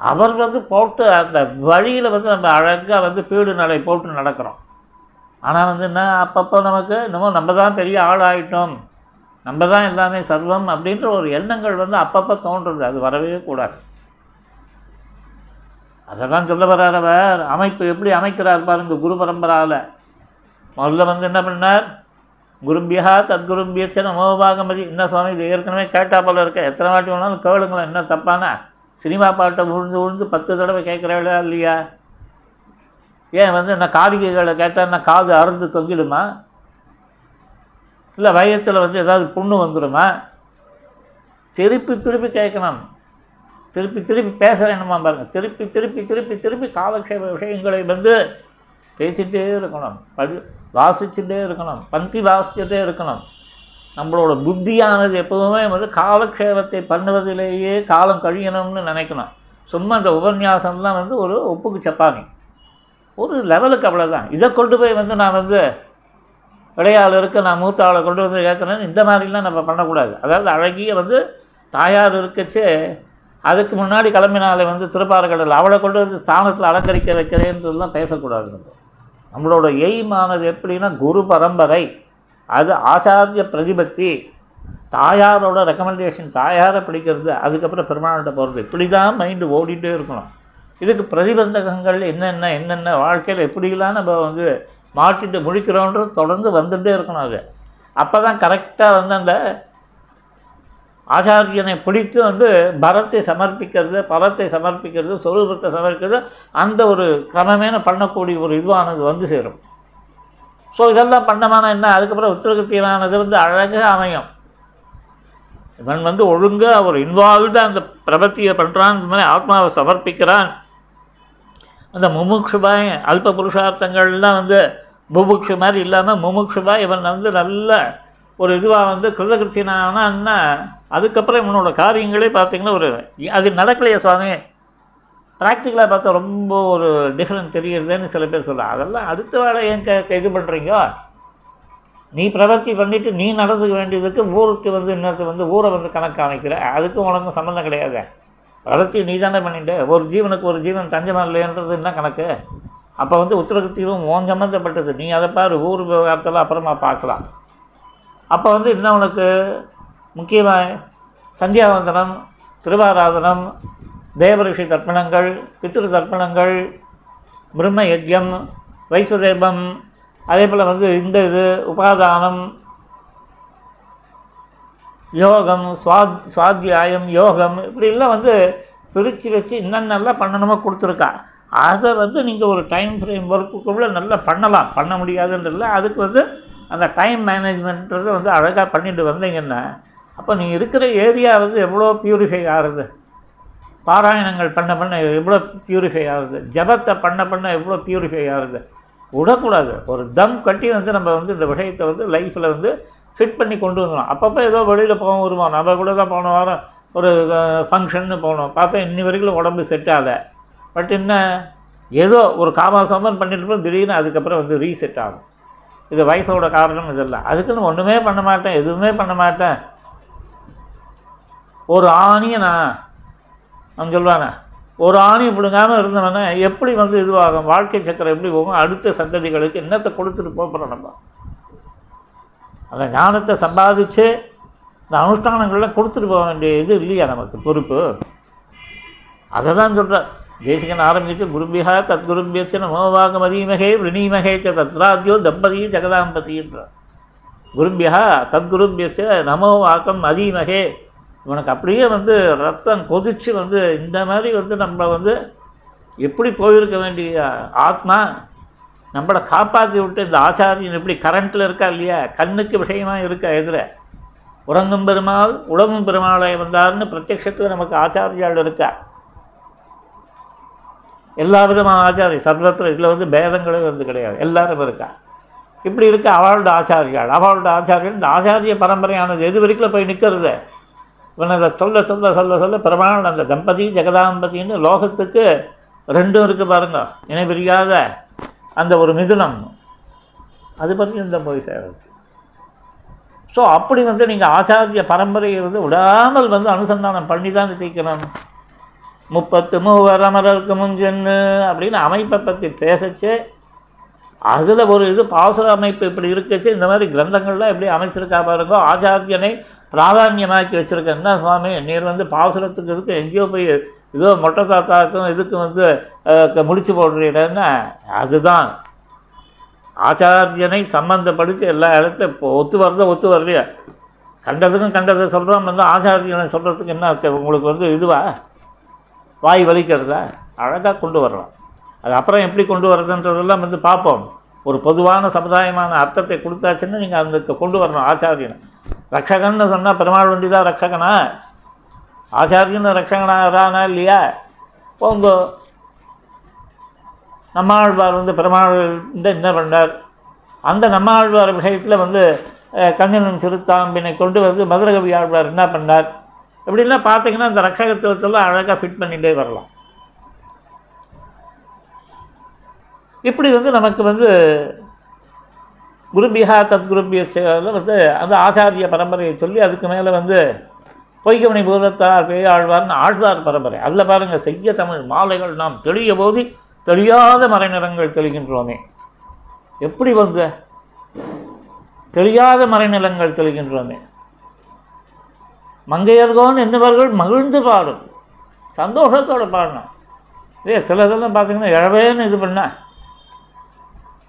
அவர் வந்து போட்டு அந்த வழியில் வந்து நம்ம அழகாக வந்து பீடு நடை போட்டு நடக்கிறோம். ஆனால் வந்து என்ன அப்பப்போ நமக்கு இன்னமும் நம்ம தான் பெரிய ஆள் ஆகிட்டோம் நம்ம தான் எல்லாமே சர்வம் அப்படின்ற ஒரு எண்ணங்கள் வந்து அப்பப்போ தோன்றுறது அது வரவே கூடாது. அதை தான் சொல்ல வர்றார் அவர் அமைப்பு எப்படி அமைக்கிறார் பாருங்க குரு பரம்பராவில் முதல்ல வந்து என்ன பண்ணார்? குரும்பியா தத்குரும்பியச்ச நமோபாகமதி என்ன சுவாமி இது ஏற்கனவே கேட்டா போல இருக்க. எத்தனை வாட்டி வேணாலும் கேளுங்களேன் என்ன தப்பானா. சினிமா பாட்டை விழுந்து விழுந்து பத்து தடவை கேட்குறா இல்லையா? ஏன் வந்து என்ன காரிகைகளை கேட்டால் காது அறுந்து தொங்கிடுமா? இல்லை வயத்தில் வந்து ஏதாவது புண்ணு வந்துடுமா திருப்பி திருப்பி கேட்கணும். திருப்பி திருப்பி பேசுகிறேன்னுமா பாருங்கள் திருப்பி திருப்பி திருப்பி திருப்பி காலக்ஷேப விஷயங்களை வந்து பேசிகிட்டே இருக்கணும். படி வாசிச்சுட்டே இருக்கணும். பந்தி வாசிச்சுட்டே இருக்கணும். நம்மளோட புத்தியானது எப்போவுமே வந்து காலக்ஷேபத்தை பண்ணுவதிலேயே காலம் கழியணும்னு நினைக்கணும். சும்மா இந்த உபன்யாசம்லாம் வந்து ஒரு ஒப்புக்கு சப்பானி. ஒரு லெவலுக்கு அவ்வளோதான் இதை கொண்டு போய் வந்து நான் வந்து விடையாள் இருக்க நான் மூத்த ஆளை கொண்டு வந்து ஏற்றுறேன்னு இந்த மாதிரிலாம் நம்ம பண்ணக்கூடாது. அதாவது அழகிய வந்து தாயார் இருக்கச்சே அதுக்கு முன்னாடி கிளம்பினாலே வந்து திருப்பாறுகடல் அவளை கொண்டு வந்து ஸ்தானத்தில் அலங்கரிக்க வைக்கிறேன்றதுலாம் பேசக்கூடாது நம்ம. நம்மளோட எய்மானது எப்படின்னா குரு பரம்பரை. அது ஆச்சாரிய பிரதிபத்தி தாயாரோட ரெக்கமெண்டேஷன் தாயாரை பிடிக்கிறது அதுக்கப்புறம் பெருமாள்கிட்ட போகிறது இப்படி தான் மைண்டு ஓடிட்டே இருக்கணும். இதுக்கு பிரதிபந்தகங்கள் என்னென்ன என்னென்ன வாழ்க்கையில் எப்படிலாம் நம்ம வந்து மாட்டிட்டு முழிக்கிறோன்றது தொடர்ந்து வந்துகிட்டே இருக்கணும் அது. அப்போ தான் கரெக்டாக வந்து அந்த ஆச்சாரியனை பிடித்து வந்து பரத்தை சமர்ப்பிக்கிறது பரத்தை சமர்ப்பிக்கிறது சொரூபத்தை சமர்ப்பிக்கிறது அந்த ஒரு கிரமமேன பண்ணக்கூடிய ஒரு இதுவானது வந்து சேரும். ஸோ இதெல்லாம் பண்ணமான என்ன? அதுக்கப்புறம் உத்திரகத்தியமானது வந்து அழகாக அமையும். இவன் வந்து ஒழுங்காக ஒரு இன்வால்வ்டாக அந்த பிரபத்தியை பண்ணுறான் இந்த மாதிரி ஆத்மாவை சமர்ப்பிக்கிறான். அந்த முமுட்சுபாய் அல்ப புருஷார்த்தங்கள்லாம் வந்து முமுட்சு மாதிரி இல்லாமல் முமுட்சுபாய் இவன் வந்து நல்ல ஒரு இதுவாக வந்து கிருதகிருத்தினானா அதுக்கப்புறம் இவனோட காரியங்களே பார்த்திங்கன்னா ஒரு அது நடக்கலையே சுவாமி. ப்ராக்டிக்கலாக பார்த்தா ரொம்ப ஒரு டிஃப்ரெண்ட் தெரியுறதுன்னு சில பேர் சொல்கிறாங்க அதெல்லாம் அடுத்த வேலை ஏன் க இது பண்ணுறீங்க நீ பிரவர்த்தி பண்ணிவிட்டு நீ நடந்துக்க வேண்டியதுக்கு ஊருக்கு வந்து இன்னொருத்த வந்து ஊரை வந்து கணக்கு காமிக்கிற. அதுக்கும் உனக்கும் சம்மந்தம் கிடையாது. பிரவர்த்தி நீ தானே பண்ணிட்டு. ஒரு ஜீவனுக்கு ஒரு ஜீவன் தஞ்சமாக இல்லைன்றது என்ன கணக்கு. அப்போ வந்து உத்தரகத்தீவும் ஓன் சம்மந்தப்பட்டது நீ அதை பாரு ஊர் விவகாரத்தில் அப்புறமா பார்க்கலாம். அப்போ வந்து இன்னும் உனக்கு? முக்கியமாக சந்தியாவந்தனம் திருவாராதனம் தேவரிஷி தர்ப்பணங்கள் பித்திரு தர்ப்பணங்கள் பிரம்ம யஜ்யம் வைஸ்வதேபம் அதே போல் வந்து இந்த இது உபாதானம் யோகம் சுவாத் சுவாத்தியாயம் யோகம் இப்படிலாம் வந்து பிரித்து வச்சு இன்னென்னலாம் பண்ணணுமோ கொடுத்துருக்கா. அதை வந்து நீங்கள் ஒரு டைம் ஃப்ரேம் ஒர்க்குக்குள்ளே நல்லா பண்ணலாம். பண்ண முடியாதுன்றதில்ல அதுக்கு வந்து அந்த டைம் மேனேஜ்மெண்ட்ன்றதை வந்து அழகாக பண்ணிட்டு வந்தீங்கன்னா அப்போ நீங்கள் இருக்கிற ஏரியா வந்து எவ்வளோ ப்யூரிஃபை ஆகுது? பாராயணங்கள் பண்ண பண்ண எவ்வளோ பியூரிஃபை ஆகுது? ஜபத்தை பண்ண பண்ண எவ்வளோ பியூரிஃபை ஆகுது? விடக்கூடாது. ஒரு தம் கட்டி வந்து நம்ம வந்து இந்த விஷயத்தை வந்து லைஃப்பில் வந்து ஃபிட் பண்ணி கொண்டு வந்துடும் அப்பப்போ ஏதோ வெளியில் போவோம் வருவோம். நம்ம கூட தான் போன வாரம் ஒரு ஃபங்க்ஷன்னு போனோம். பார்த்தா இன்னி வரைக்கும் உடம்பு செட் ஆகலை. பட் என்ன ஏதோ ஒரு காமாசமன் பண்ணிட்டு இருப்போம் திடீர்னு அதுக்கப்புறம் வந்து ரீசெட் ஆகும். இது வயசோட காரணம் இதெல்லாம். அதுக்குன்னு ஒன்றுமே பண்ண மாட்டேன் எதுவுமே பண்ண மாட்டேன். ஒரு ஆணியை நான் அவன் சொல்லுவானே ஒரு ஆணி பிடுங்காமல் இருந்தவனே எப்படி வந்து இதுவாகும்? வாழ்க்கை சக்கரம் எப்படி போகும்? அடுத்த சந்ததிகளுக்கு என்னத்தை கொடுத்துட்டு போகிறோம் நம்ம? அந்த ஞானத்தை சம்பாதிச்சு இந்த அனுஷ்டானங்கள்லாம் கொடுத்துட்டு போக வேண்டிய இது இல்லையா நமக்கு பொறுப்பு? அதை தான் சொல்கிறேன் தேசிகன் ஆரம்பித்து குருபியா தத் குருபியச்ச நமோவாக மதீமகே விரணீமகே ச தத்ராத்யோ தம்பதி ஜெகதாம்பதின்றார் குருபியா தத்குருபியச்ச நமோ வாக்கம் மதீமகே இவனுக்கு அப்படியே வந்து ரத்தம் கொதிச்சு வந்து இந்த மாதிரி வந்து நம்மளை வந்து எப்படி போயிருக்க வேண்டிய ஆத்மா நம்மளை காப்பாற்றி விட்டு இந்த ஆச்சாரியன் எப்படி கரண்ட்டில் இருக்கா இல்லையா கண்ணுக்கு விஷயமாக இருக்கா எதிர உறங்கும் பெருமாள் உடம்பும் பெருமாளை வந்தார்னு பிரத்யக்ஷத்தில் நமக்கு ஆச்சாரியால் இருக்கா எல்லா விதமான ஆச்சாரியம். சர்வத்தில் இதில் வந்து பேதங்களே வந்து கிடையாது. எல்லாரும் இருக்கா? இப்படி இருக்க அவளோட ஆச்சாரியாள். அவளோட ஆச்சாரியன் இந்த ஆச்சாரிய பரம்பரையானது எது வரைக்கும் போய் நிற்கிறது இவன் அதை சொல்ல சொல்ல சொல்ல சொல்ல பிரமாணம் அந்த தம்பதி ஜெகதாம்பதின்னு லோகத்துக்கு ரெண்டும் இருக்குது பாருங்க. இணை பிரியாத அந்த ஒரு மிதுனம். அது பற்றி இந்த போய் சேரச்சு ஸோ அப்படி வந்து நீங்கள் ஆச்சாரிய பரம்பரையை வந்து விடாமல் வந்து அனுசந்தானம் பண்ணி தான் தீக்கணும் முப்பத்து மூவர் அமரருக்கு முன்ஜென்னு அப்படின்னு அமைப்பை பற்றி பேசச்சு அதில் ஒரு இது பாசுர அமைப்பு இப்படி இருக்கச்சு இந்த மாதிரி கிரந்தங்கள்லாம் எப்படி அமைச்சிருக்கா பாருங்க ஆச்சாரியனை பிராதானியமாக்கி வச்சுருக்கேன்னா சுவாமி நீர் வந்து பாசுரத்துக்கு இதுக்கு எங்கேயோ போய் ஏதோ மொட்டை தாத்தாக்கும் இதுக்கு வந்து முடிச்சு போடுறீங்கன்னா அதுதான். ஆச்சாரியனை சம்மந்தப்படுத்தி எல்லா இடத்தையும் இப்போ ஒத்து வர்றதோ ஒத்து வரலையா கண்டதுக்கும் கண்டதை சொல்கிறோம் வந்து ஆச்சாரியனை சொல்கிறதுக்கு என்ன உங்களுக்கு வந்து இதுவா? வாய் வலிக்கிறதா அழகாக கொண்டு வரலாம். அது அப்புறம் எப்படி கொண்டு வர்றதுன்றதெல்லாம் வந்து பார்ப்போம். ஒரு பொதுவான சமுதாயமான அர்த்தத்தை கொடுத்தாச்சுன்னு நீங்கள் அந்த கொண்டு வரணும் ஆச்சாரியன். ரக்ஷகன்னு சொன்னால் பெருமாள் வண்டி தான் ரக்ஷகனா ஆச்சாரியன் ரக்ஷகனாரானா இல்லையா? போங்க. நம்மாழ்வார் வந்து பெருமாள் என்ன பண்ணார்? அந்த நம்மாழ்வார் விஷயத்தில் வந்து கண்ணனின் சிறுத்தாம்பினை கொண்டு வந்து மதுரகவி ஆழ்வார் என்ன பண்ணார்? இப்படிலாம் பார்த்தீங்கன்னா இந்த ரக்ஷகத்துவத்தெல்லாம் அழகாக ஃபிட் பண்ணிகிட்டே வரலாம். இப்படி வந்து நமக்கு வந்து குருபிஹா தத்குருபியில் வந்து அந்த ஆச்சாரிய பரம்பரையை சொல்லி அதுக்கு மேலே வந்து பொய்கமணி பூதத்தார் பெய் ஆழ்வார்னு ஆழ்வார் பரம்பரை. அதில் பாருங்கள் செய்ய தமிழ் மாலைகள் நாம் தெளிய போது தெளியாத மறைநிறங்கள் தெளிகின்றோமே. எப்படி வந்து? தெளியாத மறைநிலங்கள் தெளிகின்றோமே. மங்கையர்கோன் என்னவர்கள் மகிழ்ந்து பாடும். சந்தோஷத்தோடு பாடணும். இதே சிலதெல்லாம் பார்த்தீங்கன்னா இழவேன்னு இது பண்ண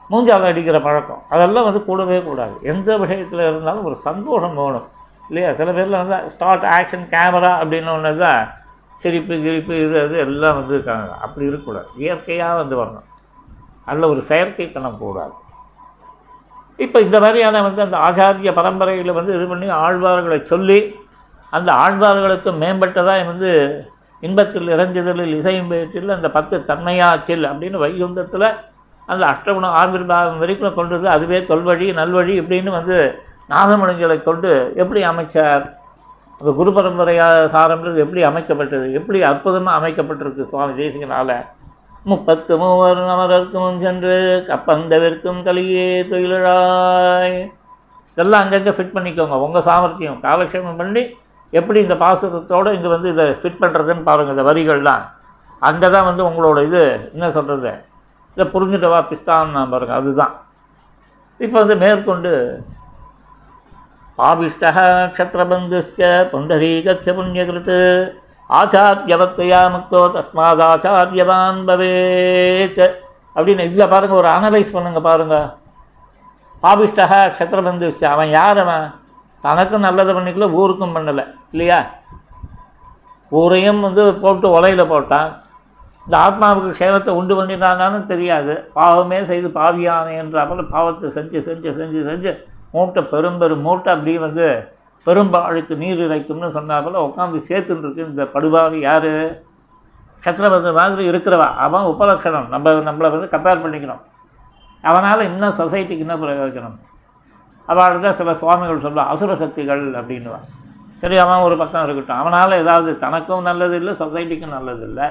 மூஞ்சால் அடிக்கிற பழக்கம். அதெல்லாம் வந்து கூடவே கூடாது. எந்த விஷயத்தில் இருந்தாலும் ஒரு சந்தோஷம் வேணும். இல்லையா? சில பேரில் வந்து ஸ்டார்ட் ஆக்ஷன் கேமரா அப்படின்னு ஒன்று தான் சிரிப்பு கிரிப்பு இது அது எல்லாம் வந்து இருக்காங்க. அப்படி இருக்கக்கூடாது. இயற்கையாக வந்து வரணும். அதில் ஒரு செயற்கைத்தனம் கூடாது. இப்போ இந்த மாதிரியான வந்து அந்த ஆச்சாரிய பரம்பரையில் வந்து இது பண்ணி ஆழ்வார்களை சொல்லி அந்த ஆழ்வார்களுக்கு மேம்பட்டதாக வந்து இன்பத்தில் இறைஞ்சுதலில் இசையும் பேற்றில் அந்த பத்து தன்மையாக்கில் அப்படின்னு வைகுந்தத்தில் அந்த அஷ்டகுணம் ஆவிர்வாதம் வரைக்கும் கொண்டு வந்து அதுவே தொல்வழி நல்வழி இப்படின்னு வந்து நாதமணிகளை கொண்டு எப்படி அமைச்சார்? அந்த குரு பரம்பரையாக சாரம்ன்றது எப்படி அமைக்கப்பட்டது? எப்படி அற்புதமாக அமைக்கப்பட்டிருக்கு சுவாமி தேசிகனால்? முப்பத்து மூவர் அமரர்க்கும் சென்று கப்பந்தவிற்கும் கலியே தொழிலாய் இதெல்லாம் அங்கங்கே ஃபிட் பண்ணிக்கோங்க. உங்கள் சாமர்த்தியம். காலக்ஷேபம் பண்ணி எப்படி இந்த பாசுரத்தோடு இங்கே வந்து இதை ஃபிட் பண்ணுறதுன்னு பாருங்கள் இந்த வரிகள்லாம். அங்கே தான் வந்து உங்களோட இது என்ன சொல்கிறது இதை புரிஞ்சுட்டவா பிஸ்தான் பாருங்கள் அதுதான். இப்போ வந்து மேற்கொண்டு பாபிஷ்டः க்ஷத்ரபந்துश्च புண்டரீகச்ச புண்ணியகிருத் ஆச்சாரியவத்தையா முக்தோ தஸ்மாதாச்சாரியவான் பவேத். அப்படின்னு இதில் பாருங்கள் ஒரு அனலைஸ் பண்ணுங்கள் பாருங்க. பாபிஷ்டா க்ஷத்ரபந்துச்ச அவன் யார் அவன்? தனக்கும் நல்லது பண்ணிக்கல ஊருக்கும் பண்ணலை. இல்லையா? ஊரையும் வந்து போட்டு உலையில் போட்டான். இந்த ஆத்மாவுக்கு க்ஷேமத்தை உண்டு பண்ணிட்டானான்னு தெரியாது. பாவமே செய்து பாவியானே என்றாமல் பாவத்தை செஞ்சு செஞ்சு செஞ்சு செஞ்சு மூட்டை பெரும்பெரும் மூட்டை அப்படியே வந்து பெரும்பாளுக்கு நீர் இறைக்கும்னு போல் உட்காந்து சேர்த்துருக்கு இந்த படுபாவி யார்? சத்திரபதி மாதிரி இருக்கிறவா. அவன் உபலட்சணம். நம்ம நம்மளை வந்து கம்பேர் பண்ணிக்கணும். அவனால் இன்னும் சொசைட்டிக்கு என்ன பிரயோஜனம். அவள் தான் சில சுவாமிகள் சொல்லுவாள் அசுர சக்திகள் அப்படின்னுவான் சரி அவன் ஒரு பக்கம் இருக்கட்டும். அவனால் ஏதாவது தனக்கும் நல்லது இல்லை சொசைட்டிக்கும் நல்லது இல்லை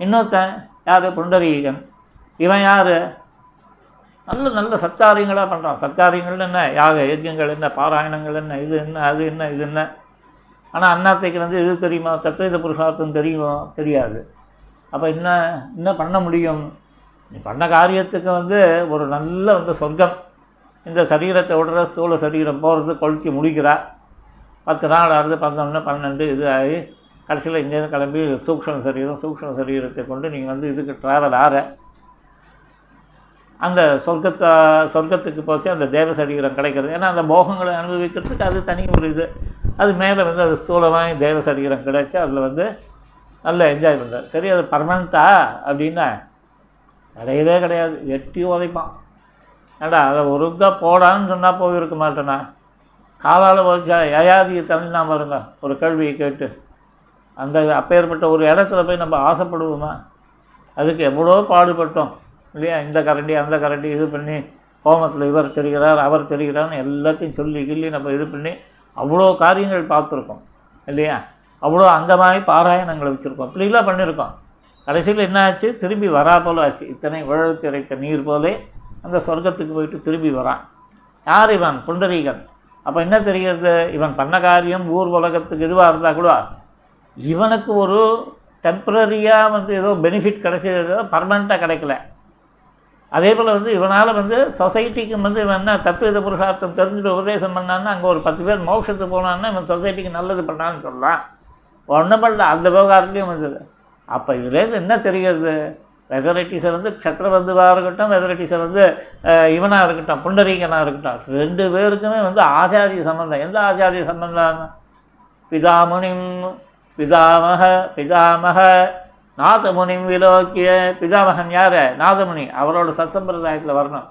இன்னொருத்தன் யார்? புண்டரீகன். இவன் யார்? நல்ல நல்ல சத்காரியங்களாக பண்ணுறான் சத்காரியங்கள் என்ன? யாக யஜ்யங்கள் என்ன? பாராயணங்கள் என்ன? இது என்ன? அது என்ன? இது என்ன? ஆனால் அண்ணாத்தைக்கு வந்து இது தெரியுமா? தத்துவ புருஷார்த்தம் தெரியுமோ? தெரியாது. அப்போ என்ன என்ன பண்ண முடியும்? நீ பண்ண காரியத்துக்கு வந்து ஒரு நல்ல வந்து சொர்க்கம். இந்த சரீரத்தை விடுற ஸ்தூல சரீரம் போகிறது கொளுத்தி முடிக்கிறா. பத்து நாள் ஆகுது பதினொன்று பன்னெண்டு இது ஆகி கடைசியில் இங்கேருந்து கிளம்பி சூக்ஷ்ம சரீரம் சூக்ஷ்ம சரீரத்தை கொண்டு நீங்கள் வந்து இதுக்கு ட்ராவல் ஆகிற அந்த சொர்க்கத்தை சொர்க்கத்துக்கு போச்சு அந்த தேவ சரீரம் கிடைக்கிறது. ஏன்னா அந்த போகங்களை அனுபவிக்கிறதுக்கு அது தனி ஒரு இது. அது மேலே வந்து அது ஸ்தூலமாக தேவ சரீரம் கிடைச்சி அதில் வந்து நல்லா என்ஜாய் பண்ணுறார் சரி அது பர்மனண்ட்டா அப்படின்னா கிடையவே கிடையாது. எட்டி உதைப்பான். ஏடா அதை ஒருக்கா போடான்னு சொன்னால் போயிருக்க மாட்டேனா? காலால் வச்சா யயாதியை தள்ளினா பாருங்க ஒரு கேள்வியை கேட்டு. அந்த அப்பேற்பட்ட ஒரு இடத்துல போய் நம்ம ஆசைப்படுவோமா? அதுக்கு எவ்வளோ பாடுபட்டோம் இல்லையா? இந்த கரண்டி அந்த கரண்டி இது பண்ணி கோமத்தில் இவர் தெரிகிறார் அவர் தெரிகிறார்னு எல்லாத்தையும் சொல்லி கிள்ளி நம்ம இது பண்ணி அவ்வளோ காரியங்கள் பார்த்துருக்கோம் இல்லையா? அவ்வளோ அங்கமாகி பாராயணங்களை வச்சுருக்கோம். இப்படிலாம் பண்ணியிருக்கோம் கடைசியில் என்ன ஆச்சு? திரும்பி வரா போல ஆச்சு. இத்தனை உழவுக்கு இறைத்த நீர் போலே அந்த சொர்க்கத்துக்கு போயிட்டு திரும்பி வரான். யார் இவன்? புண்டரீகன். அப்போ என்ன தெரிகிறது? இவன் பண்ண காரியம் ஊர் உலகத்துக்கு இதுவாக இருந்தால் கூட இவனுக்கு ஒரு டெம்ப்ரரியாக வந்து ஏதோ பெனிஃபிட் கிடைச்சது பர்மனெண்ட்டாக கிடைக்கல. அதே போல் வந்து இவனால் வந்து சொசைட்டிக்கு வந்து இவன் என்ன தத்துவித புருஷார்த்தம் தெரிஞ்சுட்டு உபதேசம் பண்ணான்னா அங்கே ஒரு பத்து பேர் மோட்சத்துக்கு போனான்னா இவன் சொசைட்டிக்கு நல்லது பண்ணான்னு சொல்லலாம் ஒன்றும் பண்ணல. அந்த விவகாரத்துலேயும் வந்தது. அப்போ இதுலேருந்து என்ன தெரிகிறது? வெதரைட்டிஸை வந்து க்ஷத்ரபந்துவாக இருக்கட்டும் வெதரைட்டிஸை வந்து இவனாக இருக்கட்டும் புண்டரீகனாக இருக்கட்டும் ரெண்டு பேருக்குமே வந்து ஆச்சாரிய சம்பந்தம். எந்த ஆச்சாரிய சம்பந்தம்? பிதாமுனிம் பிதாமக பிதாமக நாதமுனிம் விலோக்கிய பிதாமகன் யார்? நாதமுனி அவரோட சத்சம்பிரதாயத்தில் வரணும்.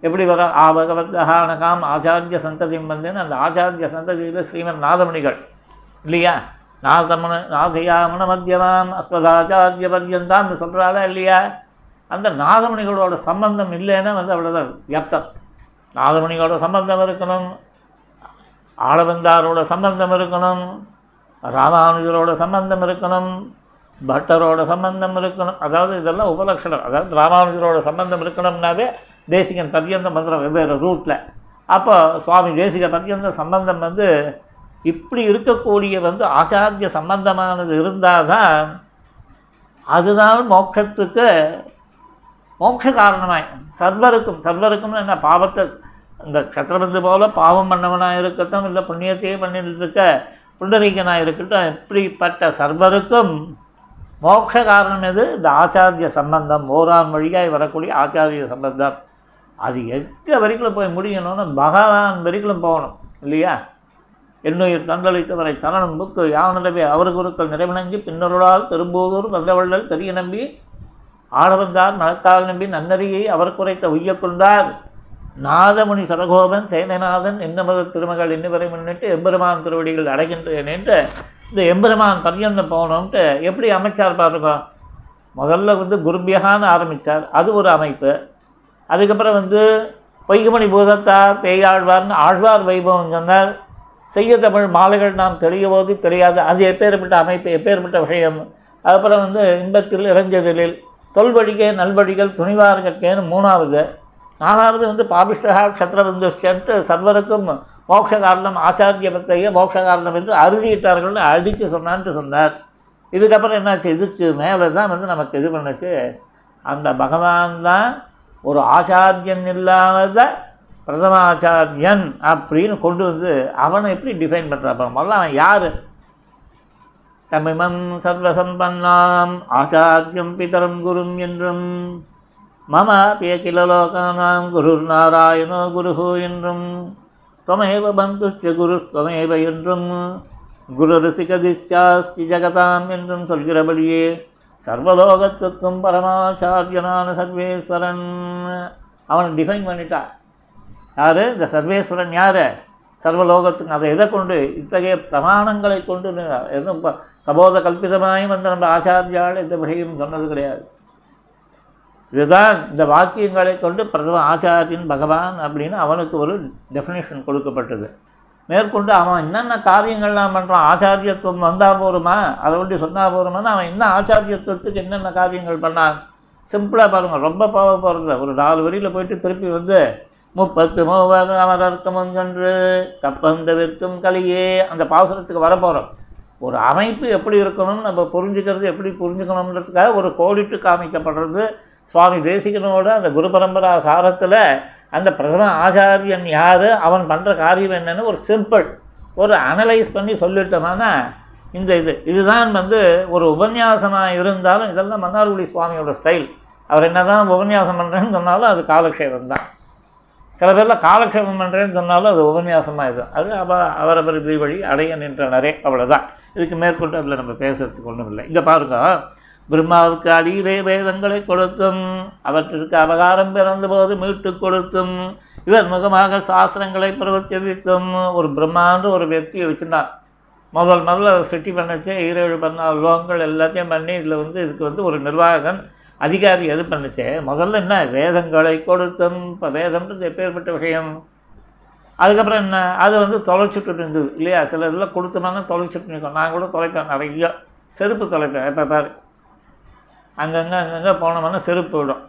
எப்படி வர ஆ பகவத்காம் ஆச்சாரிய சந்ததியும் வந்துன்னு அந்த ஆச்சாரிய சந்ததியில் ஸ்ரீமன் நாதமுனிகள். இல்லையா? நாதமன நாதயாமுன மத்தியமாம் அஸ்மதாச்சாரிய பர்யந்தான்னு சொல்கிறாளா இல்லையா? அந்த நாதமணிகளோட சம்பந்தம் இல்லைன்னா வந்து அவ்வளோதான் வியப்தம் நாதமணிகளோட சம்பந்தம் இருக்கணும் ஆளவந்தாரோட சம்பந்தம் இருக்கணும் ராமானுஜரோட சம்பந்தம் இருக்கணும் பட்டரோட சம்பந்தம் இருக்கணும். அதாவது இதெல்லாம் உபலட்சணம். அதாவது ராமானுஜரோட சம்பந்தம் இருக்கணும்னாவே தேசிகன் பர்யந்தம் வந்துடும் வெவ்வேறு ரூட்டில் அப்போ சுவாமி தேசிக பர்யந்த சம்பந்தம் வந்து இப்படி இருக்கக்கூடிய வந்து ஆச்சாரிய சம்பந்தமானது இருந்தால் தான் அதுதான் மோட்சத்துக்கு மோட்ச காரணமாய். சர்வருக்கும் சர்வருக்கும் என்ன பாவத்தை இந்த க்ஷத்ரபந்து போல பாவம் பண்ணவனாக இருக்கட்டும் இல்லை புண்ணியத்தையே பண்ணிட்டு இருக்க புண்டரீகனாக இருக்கட்டும் இப்படிப்பட்ட சர்வருக்கும் மோட்ச காரணம் எது? இந்த ஆச்சாரிய சம்பந்தம். ஓரான் வழியாக வரக்கூடிய ஆச்சாரிய சம்பந்தம். அது எங்கே வரைக்கும் போய் முடியணும்னு பகவான் வரைக்கும் போகணும் இல்லையா? என்னுயிர் தந்தளித்தவரை சரணம் புக்கு யாவனிடவே அவர் குருக்கள் நிறைவணங்கி பின்னருளால் பெரும்போதூர் வந்தவள்ளல் தெரிய நம்பி ஆடவந்தார் மனத்தால் நம்பி நன்னறியை அவர் குறைத்த உய்ய கொண்டார். நாதமுனி சரகோபன் சேனநாதன் என்னமத திருமகள் இன்னுவரை முன்னிட்டு எம்பெருமான் திருவடிகள் அடைகின்றேன் என்று இந்த எம்பெருமான் பரியந்தம் போகணுன்ட்டு எப்படி அமைச்சார் பாருங்க முதல்ல வந்து குருபியகான்னு ஆரம்பித்தார் அது ஒரு அமைப்பு. அதுக்கப்புறம் வந்து பொய்கமணி பூதத்தார் பேயாழ்வார்னு ஆழ்வார் வைபவம் சொன்னார். செய்ய தமிழ் மாலைகள் நாம் தெளியபோது தெரியாது அது எப்பேற்பட்ட அமைப்பு எப்பேற்பட்ட விஷயம். அதுக்கப்புறம் வந்து இன்பத்தில் இறஞ்சதிலில் தொல்வழிகே நல்வழிகள் துணிவார்கேன்னு மூணாவது. நாலாவது வந்து பாபிஷ்டகா க்ஷத்ரபந்துஷ்டன்ட்டு சர்வருக்கும் மோட்ச காரணம் ஆச்சாரியபத்தைய மோட்ச காரணம் என்று அறுதியிட்டார்கள்னு அடித்து சொன்னான்ட்டு சொன்னார். இதுக்கப்புறம் என்னாச்சு? இதுக்கு மேலே தான் வந்து நமக்கு இது பண்ணுச்சு. அந்த பகவான் தான் ஒரு ஆச்சாரியன் இல்லாத பிரதமாச்சாரியன் அப்படின்னு கொண்டு வந்து அவனை எப்படி டிஃபைன் பண்ணுறான் முதல்ல அவன் யார்? தமிமம் சர்வசம்பன்னாம் ஆச்சாரியம் பிதரம் குரும் என்றும் மம பியகில லோகானாம் குருர் நாராயணோ குருஹு என்றும் துவமேவ பந்துஷ்ட குரு துவமேவ என்றும் குரு ரிசிகதிச்சாஸ்தி ஜகதாம் என்றும் சொல்கிறபடியே சர்வலோகத்துக்கும் பரமாச்சாரியனான சர்வேஸ்வரன் அவனை டிஃபைன் பண்ணிட்டான். யார்? இந்த சர்வேஸ்வரன் யார்? சர்வலோகத்துக்கு அதை எதை கொண்டு இத்தகைய பிரமாணங்களை கொண்டு எதுவும் கபோத கல்பிதமாயும் வந்து நம்ம ஆச்சாரியால் இந்த வகையும் சொன்னது கிடையாது. இதுதான் இந்த வாக்கியங்களை கொண்டு பிரதம ஆச்சாரியன் பகவான் அப்படின்னு அவனுக்கு ஒரு டெஃபினேஷன் கொடுக்கப்பட்டது. மேற்கொண்டு அவன் என்னென்ன காரியங்கள்லாம் பண்ணுறான் ஆச்சாரியத்துவம் வந்தால் போருமா? அதை ஒட்டி சொன்னால் போருமான்னு அவன் என்ன ஆச்சாரியத்துவத்துக்கு என்னென்ன காரியங்கள் பண்ணான்? சிம்பிளாக பாருங்கள் ரொம்ப போக போகிறது ஒரு நாலு வரியில் போயிட்டு திருப்பி வந்து முப்பத்து மூவர் அமரர்க்கும் ஒன்றென்று கப்பந்தவிற்கும் கலியே அந்த பாசுரத்துக்கு வரப்போகிறோம் ஒரு அமைப்பு எப்படி இருக்கணும்னு நம்ம புரிஞ்சுக்கிறது எப்படி புரிஞ்சுக்கணுன்றதுக்காக ஒரு கோடிட்டு காமிக்கப்படுறது. சுவாமி தேசிகனோட அந்த குரு பரம்பரா சாரத்தில் அந்த பிரதம ஆச்சாரியன் யார் அவன் பண்ணுற காரியம் என்னன்னு ஒரு சிம்பிள் ஒரு அனலைஸ் பண்ணி சொல்லிட்டோம்னா இந்த இது. இதுதான் வந்து ஒரு உபன்யாசமாக இருந்தாலும் இதெல்லாம் மன்னார்குடி சுவாமியோட ஸ்டைல் அவர் என்ன தான் உபன்யாசம் பண்ணுறேன்னு சொன்னாலும் அது காலக்ஷேபம் தான் சில பேரில் காலக்ஷேபம் பண்ணுறேன்னு சொன்னாலும் அது உபன்யாசமாக இது அது அவ அவரவர் இது வழி அடைய நின்றனரே அவ்வளோதான் இதுக்கு மேற்கொண்டு அதில் நம்ம பேசுகிறதுக்கு ஒன்றும் இல்லை. இங்கே பாருங்க பிரம்மாவுக்கு அடியிலே வேதங்களை கொடுத்தும் அவற்றிற்கு அவகாரம் பிறந்த போது மீட்டு கொடுத்தும் இவர் முகமாக சாஸ்திரங்களை பிரவர்த்தித்தும் ஒரு பிரம்மாண்ட ஒரு வெத்தியை வச்சுருந்தான். முதல் முதல்ல சிட்டி பண்ணச்சு ஈரேழு பண்ண லோகங்கள் எல்லாத்தையும் பண்ணி இதில் வந்து இதுக்கு வந்து ஒரு நிர்வாகன் அதிகாரி எது பண்ணுச்சு? முதல்ல என்ன? வேதங்களை கொடுத்தும். இப்போ வேதம்ன்றது எப்பேற்பட்ட விஷயம்? அதுக்கப்புறம் என்ன? அது வந்து தொலைச்சுட்டு இருந்தது இல்லையா? சில இதில் கொடுத்தோம்னா தொலைச்சிட்டு நிற்கும். நான் கூட தொலைப்பேன் நிறைய செருப்பு தொலைப்பேன். எப்போ பாரு. அங்கங்கே அங்கங்கே போனோம்னா செருப்பு விடும்.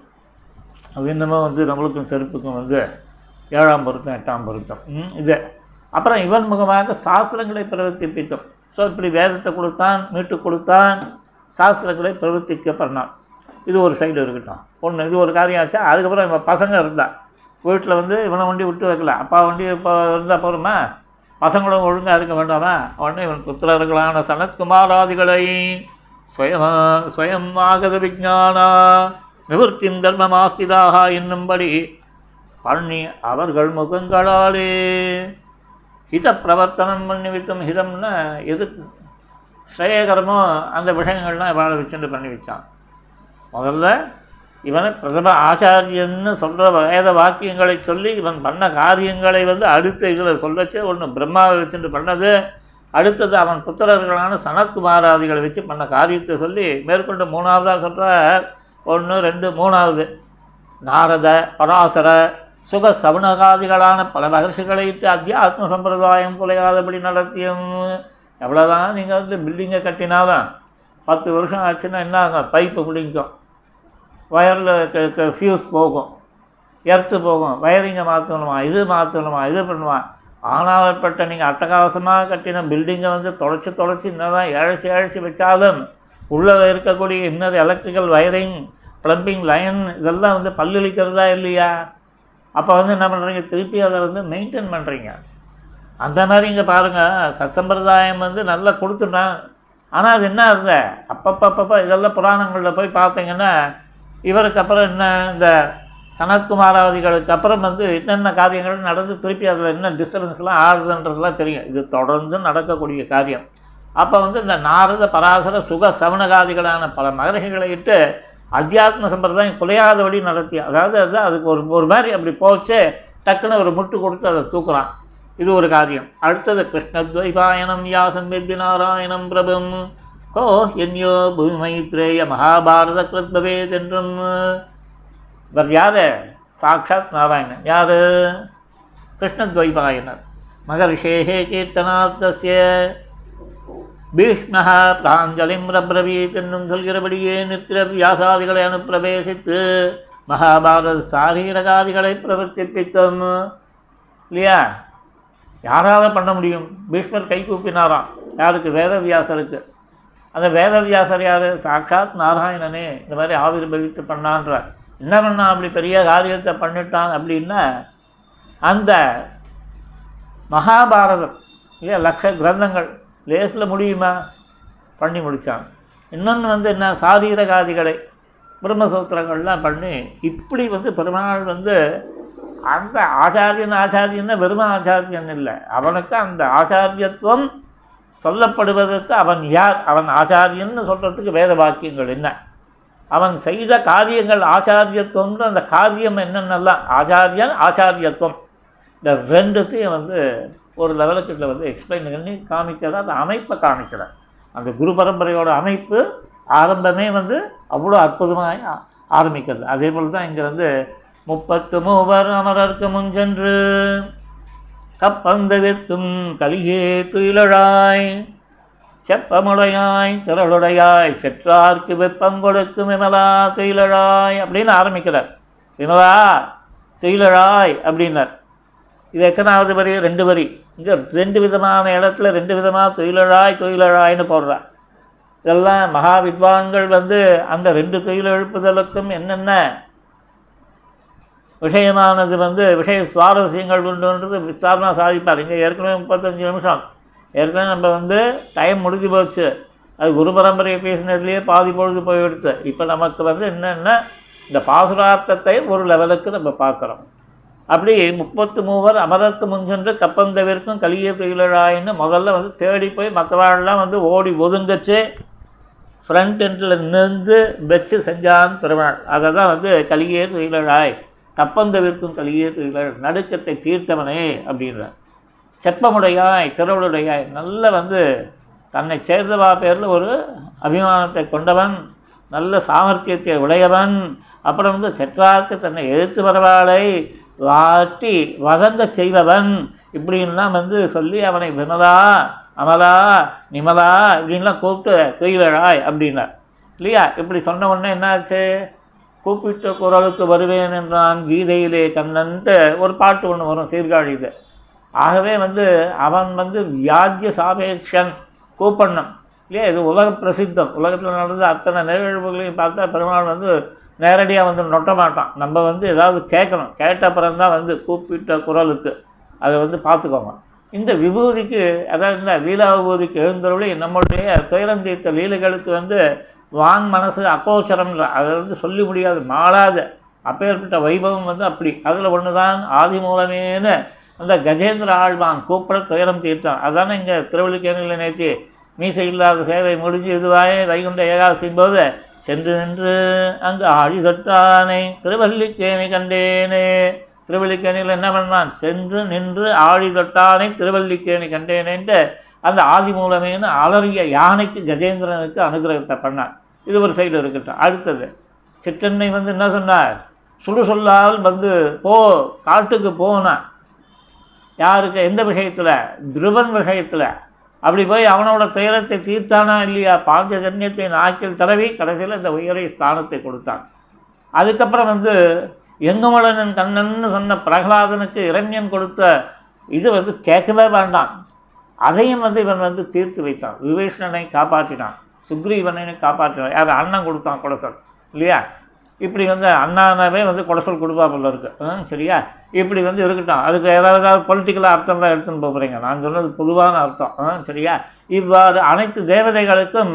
அது வந்து நம்மளுக்கும் செருப்புக்கும் வந்து ஏழாம் பொருத்தம் எட்டாம் பொருத்தம். இது. அப்புறம் இவன் முகமாக சாஸ்திரங்களை பிரவர்த்திப்பித்தோம். ஸோ இப்படி வேதத்தை கொடுத்தான் மீட்டு கொடுத்தான் சாஸ்திரங்களை பிரவர்த்திக்க இது ஒரு சைடு இருக்கட்டும். ஒன்று இது ஒரு காரியம் ஆச்சா? அதுக்கப்புறம் இவன் பசங்க இருந்தா. வீட்டில் வந்து இவனை வண்டி விட்டு வைக்கல. அப்பா வண்டி இப்போ இருந்தால் போருமா பசங்களும் ஒழுங்காக இருக்க வேண்டாமா? உடனே இவன் புத்திரர்களான சனத்குமாராதிகளை ஸ்வயம் ஸ்வயம் ஆகத விஜானா நிவர்த்தின் தர்மமாஸ்திதாக என்னும்படி பண்ணி அவர்கள் முகங்களாலே ஹித பிரவர்த்தனம் பண்ணி வைத்தும் ஹிதம்னா எது ஸ்ரேயகரமோ அந்த விஷயங்கள்லாம் வாழ வச்சுட்டு பண்ணி வச்சான். முதல்ல இவனை பிரதம ஆச்சாரியன்னு சொல்கிற வேத வாக்கியங்களை சொல்லி இவன் பண்ண காரியங்களை வந்து அடுத்த இதில் சொல்லச்சு. ஒன்று பிரம்மாவை வச்சுட்டு பண்ணது அடுத்தது அவன் புத்திரர்களான சனத்குமாராதிகளை வச்சு பண்ண காரியத்தை சொல்லி மேற்கொண்டு மூணாவதாக சொல்கிற ஒன்று ரெண்டு மூணாவது. நாரத பராசர சுக சவுனகாதிகளான பல மகர்ஷிகளை இட்டு அத்தியாத்ம சம்பிரதாயம் குலையாதபடி நடத்தியும். எவ்வளோதான் நீங்கள் வந்து பில்டிங்கை கட்டினாலும் பத்து வருஷம் ஆச்சுன்னா என்ன ஆகும்? பைப்பு ஒயரில் வயரில் ஃபியூஸ் போகும். எர்த்து போகும். வயரிங்கை மாற்றணுமா இது மாற்றணுமா இது பண்ணுவான் ஆனால்பட்ட நீங்கள் அட்டகாசமாக கட்டின பில்டிங்கை வந்து தொலைச்சி தொலைச்சி தான் இழைச்சி இழைச்சி வச்சாலும் உள்ளே இருக்கக்கூடிய இன்னொரு எலக்ட்ரிக்கல் வயரிங் ப்ளம்பிங் லைன் இதெல்லாம் வந்து பல்லளிக்கிறதா இல்லையா? அப்போ வந்து என்ன பண்ணுறீங்க திருப்பி அதை வந்து மெயின்டைன் பண்ணுறீங்க அந்த மாதிரி இங்கே பாருங்கள் சத்சம்பிரதாயம் வந்து நல்லா கொடுத்துட்டான் ஆனால் அது என்ன இருந்த அப்பப்பப்பப்போ இதெல்லாம் புராணங்களில் போய் பார்த்தீங்கன்னா இவருக்கு அப்புறம் என்ன இந்த சனத்குமாராவதிகளுக்கு அப்புறம் வந்து என்னென்ன காரியங்கள் நடந்து திருப்பி அதில் என்ன டிஸ்டர்பன்ஸ்லாம் ஆகுதுன்றதுலாம் தெரியும். இது தொடர்ந்து நடக்கக்கூடிய காரியம். அப்போ வந்து இந்த நாரத பராசர சுக சவனகாதிகளான பல மகரிகளை இட்டு அத்தியாத்ம சம்பிரதாயம் குலையாதபடி நடத்தி அதாவது அது அதுக்கு ஒரு ஒரு மாதிரி அப்படி போச்சு டக்குன்னு ஒரு முட்டு கொடுத்து அதை தூக்குறான். இது ஒரு காரியம். அடுத்தது கிருஷ்ணத்வைபாயனம் யாசம் வெத்தி நாராயணம் பிரபம் ஹோ என்யோ பூமைத்ரேய மகாபாரத கிருத்பவே என்றும் இவர் யார்? சாட்சாத் நாராயணன். யார்? கிருஷ்ணத்வைபாயனர். மகர்ஷேகே கீர்த்தனார்த்தசிய பீஷ்மஹ பிராஞ்சலிம் ரப்ரவீத் என்னும் சொல்கிறபடியே நிற்கிற வியாசாதிகளை அனுப்பிரவேசித்து மகாபாரத சாரீரகாதிகளை பிரவர்த்திப்பித்தோம். இல்லையா? யாரால் பண்ண முடியும்? பீஷ்மர் கை கூப்பினாராம். யாருக்கு? வேதவியாசருக்கு. அந்த வேதவியாசர் யார் சாட்சாத் நாராயணனே இந்த மாதிரி ஆவிர்பவித்து பண்ணான்றார். என்ன பண்ணான்? அப்படி பெரிய காரியத்தை பண்ணிட்டான் அப்படின்னா அந்த மகாபாரதம் இல்லையா லட்ச கிரந்தங்கள் லேசில் முடியுமா? பண்ணி முடித்தான் இன்னொன்று வந்து என்ன? சாரீரகாதிகளை பிரம்மசூத்திரங்கள்லாம் பண்ணி இப்படி வந்து பெருமாள் வந்து அந்த ஆச்சாரியன் ஆச்சாரியன்னா வெறும ஆச்சாரியன் இல்லை. அவனுக்கு அந்த ஆச்சாரியத்துவம் சொல்லப்படுவதற்கு அவன் யார்? அவன் ஆச்சாரியன்னு சொல்கிறதுக்கு வேத வாக்கியங்கள் என்ன? அவன் செய்த காரியங்கள் ஆச்சாரியத்துவம்னு அந்த காரியம் என்னென்னலாம்? ஆச்சாரியன் ஆச்சாரியத்துவம். இந்த ரெண்டுத்தையும் வந்து ஒரு லெவலுக்கு இதில் வந்து எக்ஸ்பிளைன் பண்ணி காமிக்கிறதா அந்த அமைப்பை காமிக்கிறார். அந்த குரு பரம்பரையோட அமைப்பு ஆரம்பமே வந்து அவ்வளோ அற்புதமாக ஆரம்பிக்கிறது. அதே போல் தான் இங்கே வந்து முப்பத்து மூவர் அமரர்க்கு முன்சென்று கப்பந்தவிற்கும் கலியே துயிலழாய் செப்பமுடையாய் திரளுடையாய் செற்றார்க்கு வெப்பம் கொடுக்கும் விமலா துயிலழாய் அப்படின்னு ஆரம்பிக்கிறார். விமலா துயிலழாய் அப்படின்னார். இது எத்தனாவது வரி? ரெண்டு வரி. இங்கே ரெண்டு விதமான இடத்துல ரெண்டு விதமாக துயிலழாய் துயிலழாய்னு போடுறார். இதெல்லாம் மகா வித்வான்கள் வந்து அந்த ரெண்டு துயில் எழுப்புதலுக்கும் என்னென்ன விஷயமானது வந்து விஷய சுவாரஸ்யங்கள் உண்டுன்றது விஸ்தாரமாக சாதிப்பார். இங்கே ஏற்கனவே முப்பத்தஞ்சு நிமிஷம். ஏற்கனவே நம்ம வந்து டைம் முடிஞ்சு போச்சு. அது குரு பரம்பரையை பேசினதுலேயே பாதி பொழுது போயிடுத்து. இப்போ நமக்கு வந்து என்னென்ன? இந்த பாசுரார்த்தத்தை ஒரு லெவலுக்கு நம்ம பார்க்குறோம். அப்படி முப்பத்து மூவர் அமரத்து முன்சென்று கப்பந்தவிற்கும் கலிய துயிலழாயின்னு முதல்ல வந்து தேடி போய் மற்றவாழெல்லாம் வந்து ஓடி ஒதுங்கச்சு. ஃப்ரண்ட் எண்டில் நின்று வச்சு செஞ்சான் பெருமாள். அதை தான் வந்து கலியே துயிலழாய் கப்பந்தவிற்கும் கலியே துயிலழ் நடுக்கத்தை தீர்த்தவனே அப்படின்றார். செப்பமுடையாய் திறவுடையாய் நல்ல வந்து தன்னை சேர்ந்தவா பேரில் ஒரு அபிமானத்தை கொண்டவன் நல்ல சாமர்த்தியத்தை உடையவன் அப்புறம் வந்து செற்றார்க்கு தன்னை எழுத்து வரவாளை வாட்டி வதங்க செய்பவன் இப்படின்லாம் வந்து சொல்லி அவனை விமலா அமலா நிமலா இப்படின்லாம் கூப்பிட்டு தொய்வழாய் அப்படின்னார் இல்லையா? இப்படி சொன்ன உடனே என்னாச்சு? கூப்பிட்ட குரலுக்கு வருவேன் என்றான். கீதையிலே கண்ணன்ட்டு ஒரு பாட்டு ஒன்று வரும் சீர்காழி இது. ஆகவே வந்து அவன் வந்து வியாஜ்ய சாபேக்ஷன் கூப்பண்ணம். இல்லையா? இது உலக பிரசித்தம். உலகத்தில் நடந்த அத்தனை நிகழ்வுகளையும் பார்த்தா பெருமாள் வந்து நேரடியாக வந்து நொட்ட மாட்டான். நம்ம வந்து ஏதாவது கேட்கணும். கேட்ட பிறந்தான் வந்து கூப்பிட்ட குரலுக்கு. அதை வந்து பார்த்துக்கோங்க. இந்த விபூதிக்கு அதாவது இந்த லீலா விபூதிக்கு எழுந்தருளி நம்மளுடைய துயரம் தீர்த்த லீலைகளுக்கு வந்து வாங் மனசு அக்கோச்சரம்ன்ற அதை வந்து சொல்லி முடியாது மாளாத அப்பேற்பட்ட வைபவம் வந்து அப்படி. அதில் ஒன்று தான் ஆதி மூலமேனு அந்த கஜேந்திர ஆழ்வான் கூப்பிட துயரம் தீர்த்தான். அதானே இங்கே திருவள்ளிக்கேணியில் நேற்று மீசை இல்லாத சேவை முடிஞ்சு இதுவாயே வைகுண்ட ஏகாசின் போது சென்று நின்று அங்கு ஆழி தொட்டானை திருவல்லிக்கேணி கண்டேனே. திருவல்லிக்கேணியில் என்ன பண்ணான் சென்று நின்று ஆழி தொட்டானை திருவல்லிக்கேணி கண்டேனேன்ட்டு அந்த ஆதி மூலமேனு அலறிய யானைக்கு கஜேந்திரனுக்கு அனுகிரகத்தை பண்ணான். இது ஒரு சைடு இருக்கட்டும். அடுத்தது சிற்றன்னை வந்து என்ன சொன்னார்? சுடு சொல்லால் வந்து போ காட்டுக்கு போனா யாருக்கு? எந்த விஷயத்தில்? துருவன் விஷயத்தில். அப்படி போய் அவனோட துயரத்தை தீர்த்தானா இல்லையா? பாஞ்சஜன்யத்தை நாக்கில் தடவி கடைசியில் இந்த உயரிய ஸ்தானத்தை கொடுத்தான். அதுக்கப்புறம் வந்து எங்குமலனன் கண்ணன்னு சொன்ன பிரகலாதனுக்கு இரண்யன் கொடுத்த இது வந்து கேட்கவே வேண்டாம். அதையும் வந்து இவன் வந்து தீர்த்து வைத்தான். விபீஷணனை காப்பாற்றினான். சுக்ரீவனை காப்பாற்றினான் யார் அண்ணன் கொடுத்தான் குடசல் இல்லையா? இப்படி வந்து அண்ணானாவே வந்து குடசல் கொடுப்பா போல இருக்கு. ம், சரியா? இப்படி வந்து இருக்கட்டும். அதுக்கு ஏதாவது பொலிட்டிக்கலாக அர்த்தம் தான் எடுத்துன்னு போகிறீங்க நான் சொன்னது பொதுவான அர்த்தம். ம், சரியா? இவ்வாறு அனைத்து தேவதைகளுக்கும்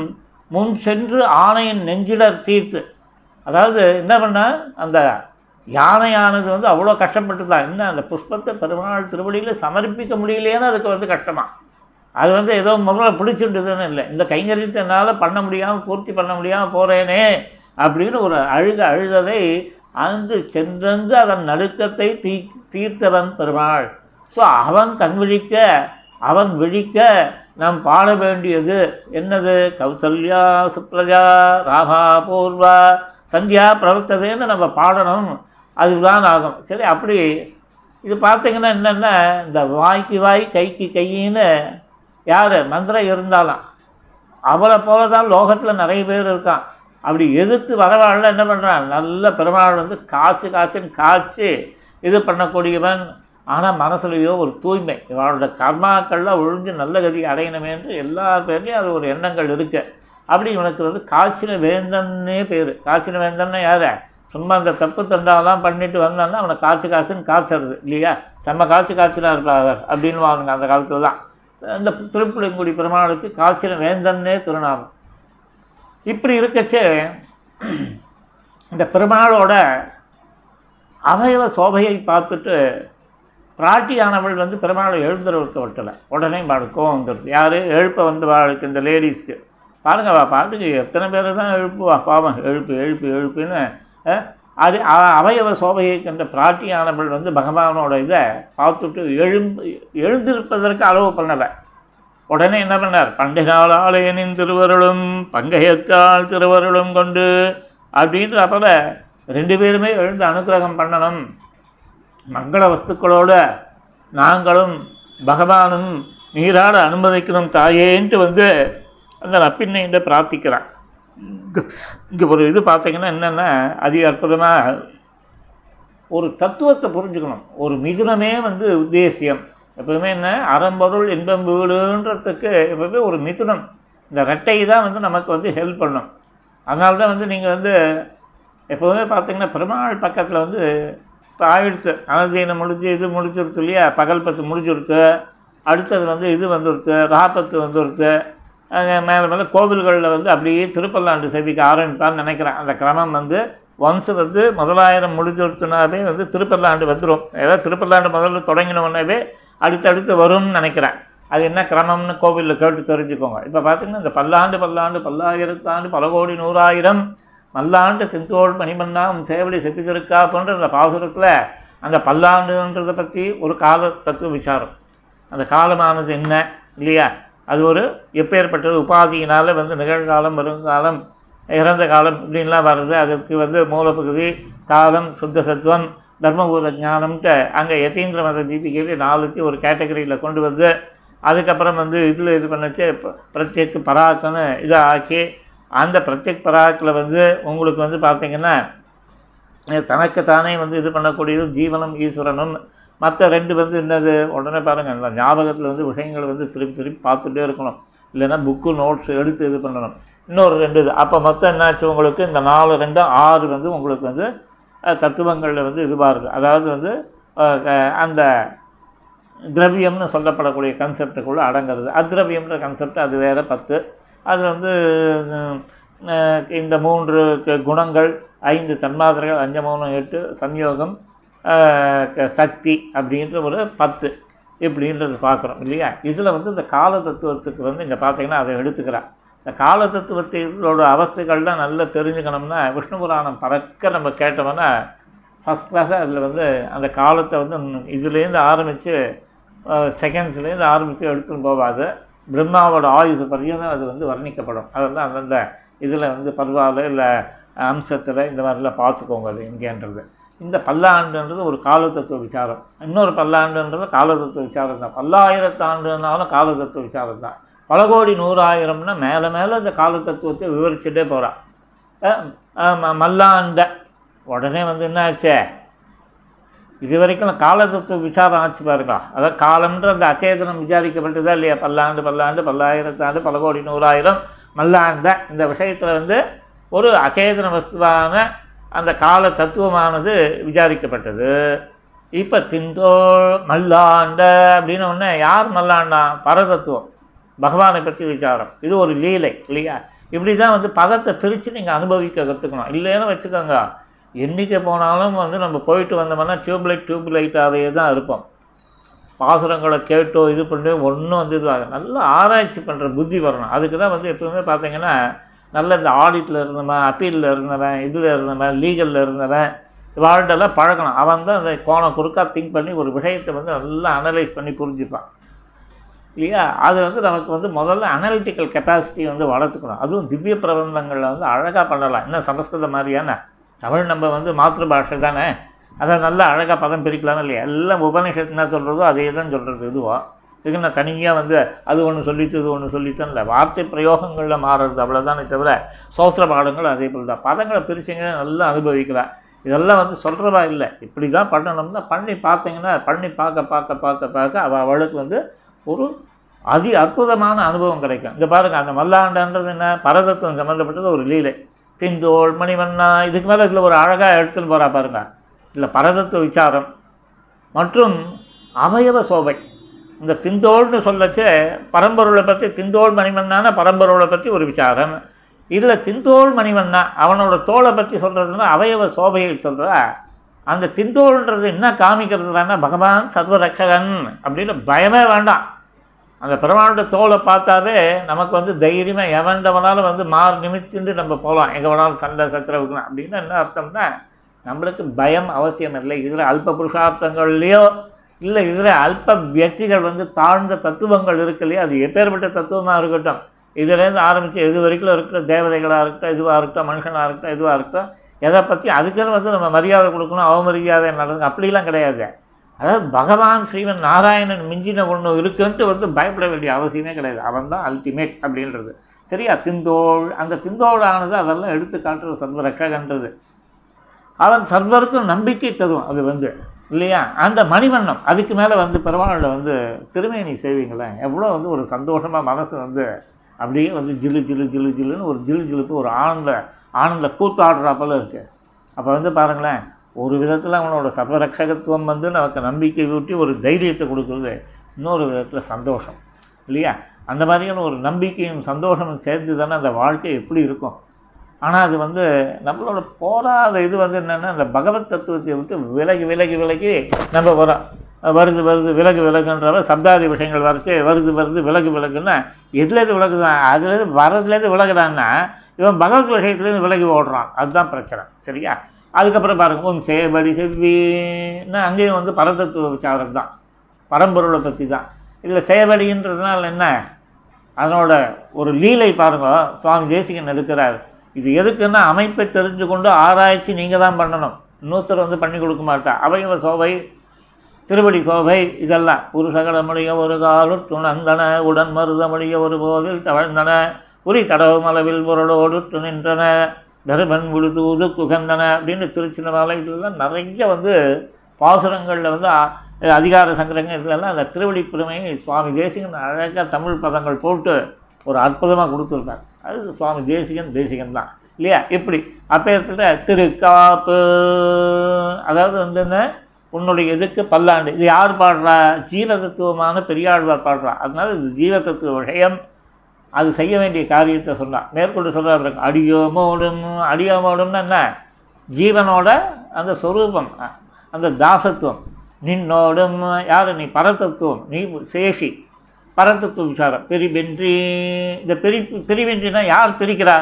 முன் சென்று ஆணையின் நெஞ்சிடர் தீர்த்து. அதாவது என்ன பண்ண? அந்த யானையானது வந்து அவ்வளோ கஷ்டப்பட்டு தான் என்ன? அந்த புஷ்பத்தை பெருமாள் திருவடியில் சமர்ப்பிக்க முடியலையேன்னு அதுக்கு வந்து கஷ்டமாக அது வந்து ஏதோ முதல்ல பிடிச்சிட்டுதுன்னு இல்லை. இந்த கைங்கரியத்தை என்னால் பண்ண முடியாமல் பூர்த்தி பண்ண முடியாமல் போகிறேனே அப்படின்னு ஒரு அழுக அழுததை அந்து சென்றந்து அதன் நடுக்கத்தை தீ தீர்த்தவன் பெருமாள். ஸோ அவன் கண் விழிக்க அவன் விழிக்க நாம் பாட வேண்டியது என்னது? கௌசல்யா சுப்ரஜா ராமா பூர்வா சந்தியா பிரவர்த்ததேன்னு நம்ம பாடணும். அதுதான் ஆகும். சரி அப்படி இது பார்த்திங்கன்னா என்னென்னா இந்த வாய்க்கு வாய் கைக்கு கையின்னு யார்? மந்திரம் இருந்தாலும். அவளை போல தான் லோகத்தில் நிறைய பேர் இருக்கான். அப்படி எதிர்த்து வரவாழ்ல என்ன பண்ணுறான் நல்ல பெருமாள் வந்து காய்ச்சி காய்ச்சின்னு காய்ச்சி இது பண்ணக்கூடியவன். ஆனால் மனசுலையோ ஒரு தூய்மை. இவனோட கர்மாக்கள்லாம் ஒழிஞ்சு நல்ல கதி அடையணுமே என்று எல்லா பேர்லேயும் அது ஒரு எண்ணங்கள் இருக்குது அப்படி இவனுக்கு வந்து காய்ச்சின வேந்தன்னே பேர். காய்ச்சின வேந்தன்னா யார்? சும்மா அந்த தப்பு தண்டாலாம் பண்ணிட்டு வந்தான்னா அவனை காய்ச்சி காய்ச்சின்னு காய்ச்சறது இல்லையா? செம்ம காய்ச்சி காய்ச்சினா இருப்பார் அப்படின்னு வாங்க அந்த காலத்தில் தான் இந்த திருப்புளிங்குடி பெருமாளுக்கு காய்ச்சல் வேந்தன்னே திருநாமம் இப்படி இருக்கச்சே இந்த பெருமாளோட அவயவ சோபையை பார்த்துட்டு பிராட்டியானவள் வந்து பெருமாளை எழுந்துறவுக்கு விட்டலை உடனே பாடுக்கும் வந்துடுது யார்? எழுப்ப வந்து வாழ்க்கை இந்த லேடிஸ்க்கு. பாருங்க வா பாட்டுக்கு எத்தனை பேரை தான் எழுப்புவா? பாவம் எழுப்பு எழுப்பு எழுப்புன்னு அது அவையவ அவயவ சோபையை கண்ட பிராட்டியானவள் வந்து பகவானோட இதை பார்த்துட்டு எழும்பு எழுந்திருப்பதற்கு அளவு பண்ணலை. உடனே என்ன பண்ணார்? பண்டிகால் ஆலயனின் திருவருளும் பங்கையத்தால் திருவருளும் கொண்டு அப்படின்ற அப்பல ரெண்டு பேருமே எழுந்து அனுக்கிரகம் பண்ணணும். மங்கள வஸ்துக்களோடு நாங்களும் பகவானும் நீராட அனுமதிக்கணும் தாயேன்ட்டு வந்து அந்த நப்பின்னை பிரார்த்திக்கிறான். இங்கே ஒரு இது பார்த்தீங்கன்னா என்னென்னா அதி அற்புதமாக ஒரு தத்துவத்தை புரிஞ்சுக்கணும். ஒரு மிதுனமே வந்து உத்தேசியம். எப்போதுமே என்ன? அறம்பொருள் இன்பம் வீடுன்றதுக்கு எப்பவுமே ஒரு மிதுனம். இந்த ரெட்டை தான் வந்து நமக்கு வந்து ஹெல்ப் பண்ணும். அதனால தான் வந்து நீங்கள் வந்து எப்போவுமே பார்த்தீங்கன்னா பெருமாள் பக்கத்தில் வந்து இப்போ ஆயிடுத்து அனதீனம் முடிஞ்சு இது முடிஞ்சிருத்து இல்லையா? பகல் பத்து முடிஞ்சிருத்து அடுத்தது வந்து இது வந்துருத்து ராபத்து வந்துருத்து மேலே மேலே கோவில்களில் வந்து அப்படியே திருப்பல்லாண்டு செவிக்க ஆரம்பிப்பான்னு நினைக்கிறேன். அந்த கிரமம் வந்து ஒன்ஸு வந்து முதலாயிரம் முடிஞ்சுடுத்துனாவே வந்து திருப்பல்லாண்டு வந்துடும் ஏதாவது திருப்பல்லாண்டு முதல்ல தொடங்கினோடனே அடுத்தடுத்து வரும்னு நினைக்கிறேன். அது என்ன கிரமம்னு கோவிலில் கேட்டு தெரிஞ்சுக்கோங்க. இப்போ பார்த்தீங்கன்னா இந்த பல்லாண்டு பல்லாண்டு பல்லாயிரத்தாண்டு பல கோடி நூறாயிரம் மல்லாண்டு திந்தோள் மணிமன்னாம் சேவடி செப்பித்திருக்கா போன்ற அந்த பாசுரத்தில் அந்த பல்லாண்டுன்றதை பற்றி ஒரு கால தத்துவ விசாரம். அந்த காலமானது என்ன இல்லையா? அது ஒரு எப்பேற்பட்டது உபாதியினால் வந்து நிகழ்காலம் வருங்காலம் இறந்த காலம் இப்படின்லாம் வருது அதுக்கு வந்து மூலப்பகுதி காலம் சுத்த சத்துவம் தர்மபூத ஞானம்ன்ட்டு அங்கே யதீந்திர மத தீபிகையில் நாலுத்தி ஒரு கேட்டகரியில் கொண்டு வந்து அதுக்கப்புறம் வந்து இதில் இது பண்ணிச்சு பிரத்யேக் பராக்குன்னு இதை ஆக்கி அந்த பிரத்யேக் பராக்கில் வந்து உங்களுக்கு வந்து பார்த்திங்கன்னா தனக்குத்தானே வந்து இது பண்ணக்கூடியது ஜீவனம் ஈஸ்வரனும் மற்ற ரெண்டு வந்து என்னது உடனே பாருங்கள் இந்த ஞாபகத்தில் வந்து விஷயங்களை வந்து திருப்பி திருப்பி பார்த்துட்டே இருக்கணும். இல்லைன்னா புக்கு நோட்ஸ் எடுத்து இது பண்ணணும். இன்னொரு ரெண்டு இது. அப்போ மொத்தம் என்னாச்சு உங்களுக்கு? இந்த நாலு ரெண்டு ஆறு வந்து உங்களுக்கு வந்து தத்துவங்களில் வந்து இதுவாக இருக்குது அதாவது வந்து அந்த திரவியம்னு சொல்லப்படக்கூடிய கன்செப்டுக்குள்ளே அடங்கிறது. அத்ரவியம்ன்ற கன்செப்ட் அது வேறு பத்து. அது வந்து இந்த மூன்று குணங்கள் ஐந்து தன்மாத்திரைகள் அஞ்சு மூணு எட்டு சம்யோகம் சக்தி அப்படின்ற ஒரு பத்து இப்படின்றத பார்க்குறோம் இல்லையா? இதில் வந்து இந்த கால தத்துவத்துக்கு வந்து இங்கே பார்த்தீங்கன்னா அதை எடுத்துக்கிறான் இந்த கால தத்துவத்தோட அவஸ்தைகள்லாம் நல்லா தெரிஞ்சுக்கணும்னா விஷ்ணு புராணம் பறக்க நம்ம கேட்டோம்னா ஃபஸ்ட் கிளாஸாக அதில் வந்து அந்த காலத்தை வந்து இதுலேருந்து ஆரம்பித்து செகண்ட்ஸ்லேருந்து ஆரம்பித்து எடுத்துன்னு போவாது. பிரம்மாவோட ஆயுசு பற்றியும் அது வந்து வர்ணிக்கப்படும். அதெல்லாம் அந்தந்த இதில் வந்து பருவாவில் இல்லை அம்சத்தில் இந்த மாதிரிலாம் பார்த்துக்கோங்க அது இங்கேன்றது இந்த பல்லாண்டுன்றது ஒரு காலத்தத்துவ விசாரம். இன்னொரு பல்லாண்டுன்றது காலத்தத்துவ விசாரம் தான். பல்லாயிரத்தாண்டுனாலும் காலத்தத்துவ விசாரம் தான். பல கோடி நூறாயிரம்னா மேலே மேலே இந்த காலத்தத்துவத்தை விவரிச்சுட்டே போகிறான் மல்லாண்ட. உடனே வந்து என்ன ஆச்சு இது வரைக்கும் காலத்தத்துவ விசாரம் ஆச்சு பாருங்க. அதாவது காலம்ன்ற அந்த அச்சேதனம் விசாரிக்கப்பட்டதா இல்லையா? பல்லாண்டு பல்லாண்டு பல்லாயிரத்தாண்டு பல கோடி நூறாயிரம் மல்லாண்ட. இந்த விஷயத்தில் வந்து ஒரு அச்சேதன வஸ்துவான அந்த கால தத்துவமானது விசாரிக்கப்பட்டது. இப்போ திந்தோ மல்லாண்ட அப்படின்னு ஒன்று யார் மல்லாண்டான் பரதத்துவம். பகவானை பற்றி விசாரம். இது ஒரு லீலை இல்லையா? இப்படி தான் வந்து பதத்தை பிரித்து நீங்கள் அனுபவிக்க கற்றுக்கணும் இல்லைன்னு வச்சுக்கோங்க. என்றைக்கு போனாலும் வந்து நம்ம போயிட்டு வந்தோம்னா டியூப்லைட் டியூப்லைட்டாகவே தான் இருப்போம். பாசுரங்களை கேட்டோ இது பண்ணி ஒன்றும் வந்து இதுவாக நல்லா ஆராய்ச்சி பண்ணுற புத்தி வரணும். அதுக்கு தான் வந்து எப்பவுமே பார்த்தீங்கன்னா நல்ல இந்த ஆடிட்டில் இருந்தவன் அப்பீலில் இருந்தவன் இதில் இருந்தவன் லீகலில் இருந்தவன் வாழ்டெல்லாம் பழகணும். அவன் தான் அந்த கோணம் குறுக்காக திங்க் பண்ணி ஒரு விஷயத்தை வந்து நல்லா அனலைஸ் பண்ணி புரிஞ்சுப்பான். இல்லையா? அது வந்து நமக்கு வந்து முதல்ல அனலிட்டிக்கல் கெப்பாசிட்டி வந்து வளர்த்துக்கணும். அதுவும் திவ்ய பிரபந்தங்களில் வந்து அழகாக பண்ணலாம். என்ன சமஸ்கிருதம் மாதிரியான? தமிழ் நம்ம வந்து மாத்திரு பாஷை தானே? அதை நல்லா அழகாக பதம் பிரிக்கலாம்னு இல்லையா? எல்லாம் உபநிஷத்து என்ன சொல்கிறதோ அதே தான் சொல்கிறது இதுவோ? இதுக்கு நான் தனியாக வந்து அது ஒன்று சொல்லித்து இது ஒன்று சொல்லித்தான் இல்லை. வார்த்தை பிரயோகங்களில் மாறுறது அவ்வளோதானே தவிர சோஸ்திர பாடங்கள் அதே போல் தான். பதங்களை பிரிச்சிங்கன்னா நல்லா அனுபவிக்கலாம் இதெல்லாம் வந்து சொல்கிறவா இல்லை. இப்படி தான் பண்ணணும்னா பண்ணி பார்த்தீங்கன்னா பண்ணி பார்க்க பார்க்க பார்க்க பார்க்க அவள் அவளுக்கு வந்து ஒரு அதி அற்புதமான அனுபவம் கிடைக்கும். இங்கே பாருங்கள் அந்த மல்லாண்டன்றது என்ன? பரதத்துவம் சம்மந்தப்பட்டது ஒரு லீலை. திந்தோள் மணிவண்ணா இதுக்கு மேலே இதில் ஒரு அழகாக எடுத்துன்னு போகிறா பாருங்க. இல்லை பரதத்துவ விசாரம். மற்றும் அவயவ சோபை. இந்த திந்தோள்னு சொல்லச்சே பரம்பொருளை பற்றி திந்தோள் மணிமன்னான பரம்பொருளை பற்றி ஒரு விசாரம். இதில் திந்தோள் மணிமன்னா அவனோட தோலை பற்றி சொல்கிறதுனா அவயவ சோபையை சொல்கிறா அந்த திந்தோள்ன்றது என்ன காமிக்கிறதுனா பகவான் சர்வரக்ஷகன் அப்படின்னு பயமே வேண்டாம். அந்த பெருமானோட தோலை பார்த்தாவே நமக்கு வந்து தைரியமாக எவன்டவனாலும் வந்து மாறு நிமித்திண்டு நம்ம போகலாம் எங்கே வேணாலும் சண்டை சச்சரவுக்கலாம் அப்படின்னு என்ன அர்த்தம்னா நம்மளுக்கு பயம் அவசியம் இல்லை. இதில் அல்ப புருஷார்த்தங்கள்லேயோ இல்லை இதில் அல்ப வியக்திகள் வந்து தாழ்ந்த தத்துவங்கள் இருக்கு இல்லையா? அது எப்பேற்பட்ட தத்துவமாக இருக்கட்டும். இதுலேருந்து ஆரம்பித்து எது வரைக்கும் இருக்கிற தேவதைகளாக இருக்கட்டும் இதுவாக இருக்கட்டும் மனுஷனாக இருக்கட்டும் இதுவாக இருக்கட்டும் எதை பற்றி அதுக்குன்னு வந்து நம்ம மரியாதை கொடுக்கணும் அவமரியாதை நடந்து அப்படிலாம் கிடையாது. அதாவது பகவான் ஸ்ரீவன் நாராயணன் மிஞ்சின ஒன்று இருக்குன்ட்டு வந்து பயப்பட வேண்டிய அவசியமே கிடையாது. அவன் தான் அல்டிமேட் அப்படின்றது. சரியா? திந்தோள் அந்த திந்தோளானது அதெல்லாம் எடுத்து காட்டுறது சர்வரக்ககன்றது அவன் சர்வருக்கும் நம்பிக்கை தரும் அது வந்து. இல்லையா? அந்த மணிவண்ணம். அதுக்கு மேலே வந்து பெருமாளில் வந்து திருமேனி செய்வீங்களேன் எவ்வளோ வந்து ஒரு சந்தோஷமாக மனசு வந்து அப்படியே வந்து ஜிலு ஜிலு ஜிலு ஜிலுன்னு ஒரு ஜிலு ஜிலுப்பு ஒரு ஆனந்த ஆனந்த கூத்தாடுறாப்போல இருக்குது அப்போ வந்து பாருங்களேன் ஒரு விதத்தில் அவனோட சர்வரக்ஷகத்துவம் வந்து நமக்கு நம்பிக்கை ஊட்டி ஒரு தைரியத்தை கொடுக்குறது. இன்னொரு விதத்தில் சந்தோஷம். இல்லையா? அந்த மாதிரியான ஒரு நம்பிக்கையும் சந்தோஷமும் சேர்ந்து தானே அந்த வாழ்க்கை எப்படி இருக்கும்? ஆனால் அது வந்து நம்மளோட போராத இது வந்து என்னென்னா அந்த பகவத் தத்துவத்தை விட்டு விலகி விலகி விலகி நம்ம வரோம் வருது வருது விலகு விலகுன்றவ சப்தாதி விஷயங்கள் வரைச்சி வருது வருது விலகு விலகுன்னா எதுலேருந்து விலகுதான் அதுலேருந்து வரதுலேருந்து விலகுறான்னா இவன் பகவத் விஷயத்துலேருந்து விலகி ஓடுறான். அதுதான் பிரச்சனை. சரியா? அதுக்கப்புறம் பாருங்க உன் சேபடி செவ்வின்னா அங்கேயும் வந்து பரதத்துவ விசாரம் தான். பரம்பொருளை பற்றி தான் இதில் சேவடின்றதுனால என்ன? அதனோட ஒரு லீலை பாருங்க சுவாமி தேசிகன் எடுக்கிறார். இது எதுக்குன்னா அமைப்பை தெரிஞ்சு கொண்டு ஆராய்ச்சி நீங்கள் தான் பண்ணணும். இன்னொருத்தர் வந்து பண்ணி கொடுக்க மாட்டார் அவயவ சோவை திருவடி சோபை இதெல்லாம். புருஷகடமுடைய ஒரு காலும் துணந்தன உடன் மருதமொழிய ஒரு போதில் தவழ்ந்தன. உரி தடவுமளவில் பொருளோடு துணின்றன தருமன் விழுதூது குகந்தன. அப்படின்னு திருச்சினவாலை இதெல்லாம் நிறைய வந்து பாசுரங்களில் வந்து அதிகார சங்கரங்கள் இதெல்லாம் அந்த திருவடி பெருமையை சுவாமி தேசிகன் அழகாக தமிழ் பதங்கள் போட்டு ஒரு அற்புதமாக கொடுத்துருக்காங்க அது சுவாமி தேசிகன் தேசிகன் தான். இல்லையா? இப்படி. அப்பேற்பட்ட திருக்காப்பு அதாவது வந்து என்ன? உன்னுடைய இதுக்கு பல்லாண்டு. இது யார் பாடுறா? ஜீவதத்துவமான பெரியாழ்வார் பாடுறா. அதனால இது ஜீவதத்துவ விஷயம். அது செய்ய வேண்டிய காரியத்தை சொன்னான் மேற்கொண்டு சொல்கிறார் அடியோமோடும் அடியோமோடும்னா என்ன? ஜீவனோட அந்த சொரூபம் அந்த தாசத்துவம். நின்னோடும் யார்? நீ பரதத்துவம். நீ சேஷி. பரதத்துவ விசாரம் பெரிவென்றி இந்த பெரி பிரிவென்றினா யார் பிரிக்கிறா?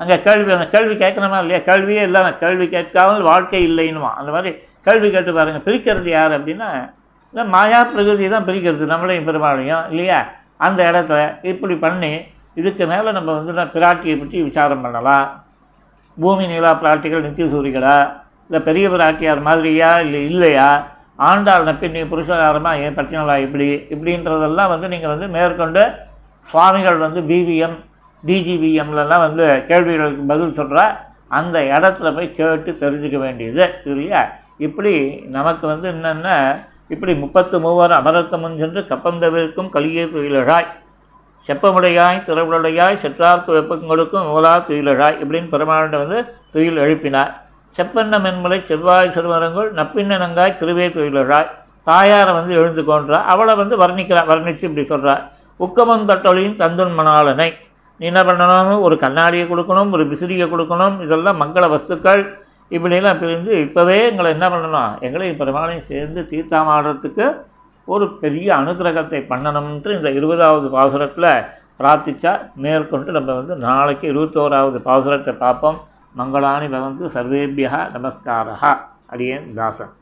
அங்கே கேள்வி அந்த கேள்வி கேட்கணுமா இல்லையா? கேள்வியே இல்லாத கேள்வி கேட்காமல் வாழ்க்கை இல்லைன்னுமா? அந்த மாதிரி கேள்வி கேட்டு பாருங்கள் பிரிக்கிறது யார் அப்படின்னா இந்த மாயா பிரகிருதி தான் பிரிக்கிறது நம்மளையும் பெருமாளையும் இல்லையா? அந்த இடத்துல இப்படி பண்ணி இதுக்கு மேலே நம்ம வந்து நான் பிராட்டியை பற்றி விசாரம் பண்ணலாம். பூமி நிலா பிராட்டிகள் நித்திய சூரிகளா? இல்லை பெரிய பிராட்டியார் மாதிரியா? இல்லை இல்லையா? ஆண்டாள் நப்பின்னி புருஷகாரமாக ஏன் பட்டினலா இப்படி இப்படின்றதெல்லாம் வந்து நீங்கள் வந்து மேற்கொண்டு சுவாமிகள் வந்து பிவிஎம் டிஜிபிஎம்லலாம் வந்து கேள்விகளுக்கு பதில் சொல்கிறா அந்த இடத்துல போய் கேட்டு தெரிஞ்சுக்க வேண்டியது. இல்லையா? இப்படி நமக்கு வந்து என்னென்ன இப்படி முப்பத்து மூவர் அமரத்து முன் சென்று கப்பந்தவிற்கும் கலியே துயிலழாய் செப்பமுடையாய் திறவுடையாய் செற்றார்க்கு வெப்பங்களுக்கும் மூலா துயிலழாய் இப்படின்னு பெருமாண்ட வந்து துயில் எழுப்பினார். செப்பெண்ண மென்மலை செவ்வாய் சிறுவரங்குள் நப்பின்னங்காய் திருவே தொழிலாய் தாயாரை வந்து எழுந்து கொன்றா அவளை வந்து வர்ணிக்கிறா வர்ணித்து இப்படி சொல்கிறா உக்கமந்தொட்டொழியும் தந்துன் மணாளனை. நீ என்ன பண்ணணும்? ஒரு கண்ணாடியை கொடுக்கணும் ஒரு விசிறியை கொடுக்கணும் இதெல்லாம் மங்கள வஸ்துக்கள். இப்படிலாம் பிரிந்து இப்போவே எங்களை என்ன பண்ணணும்? எங்களை பெருமாளையும் சேர்ந்து தீர்த்தமாடுறதுக்கு ஒரு பெரிய அனுகிரகத்தை பண்ணணும்ன்ட்டு இந்த இருபதாவது பாசுரத்தில் பிரார்த்திச்சா மேற்கொண்டு நம்ம வந்து நாளைக்கு இருபத்தோராவது பாசுரத்தை பார்ப்போம். மங்களானி பவந்து சர்வேபியா நமஸ்காரா அடியேன் தாசன்.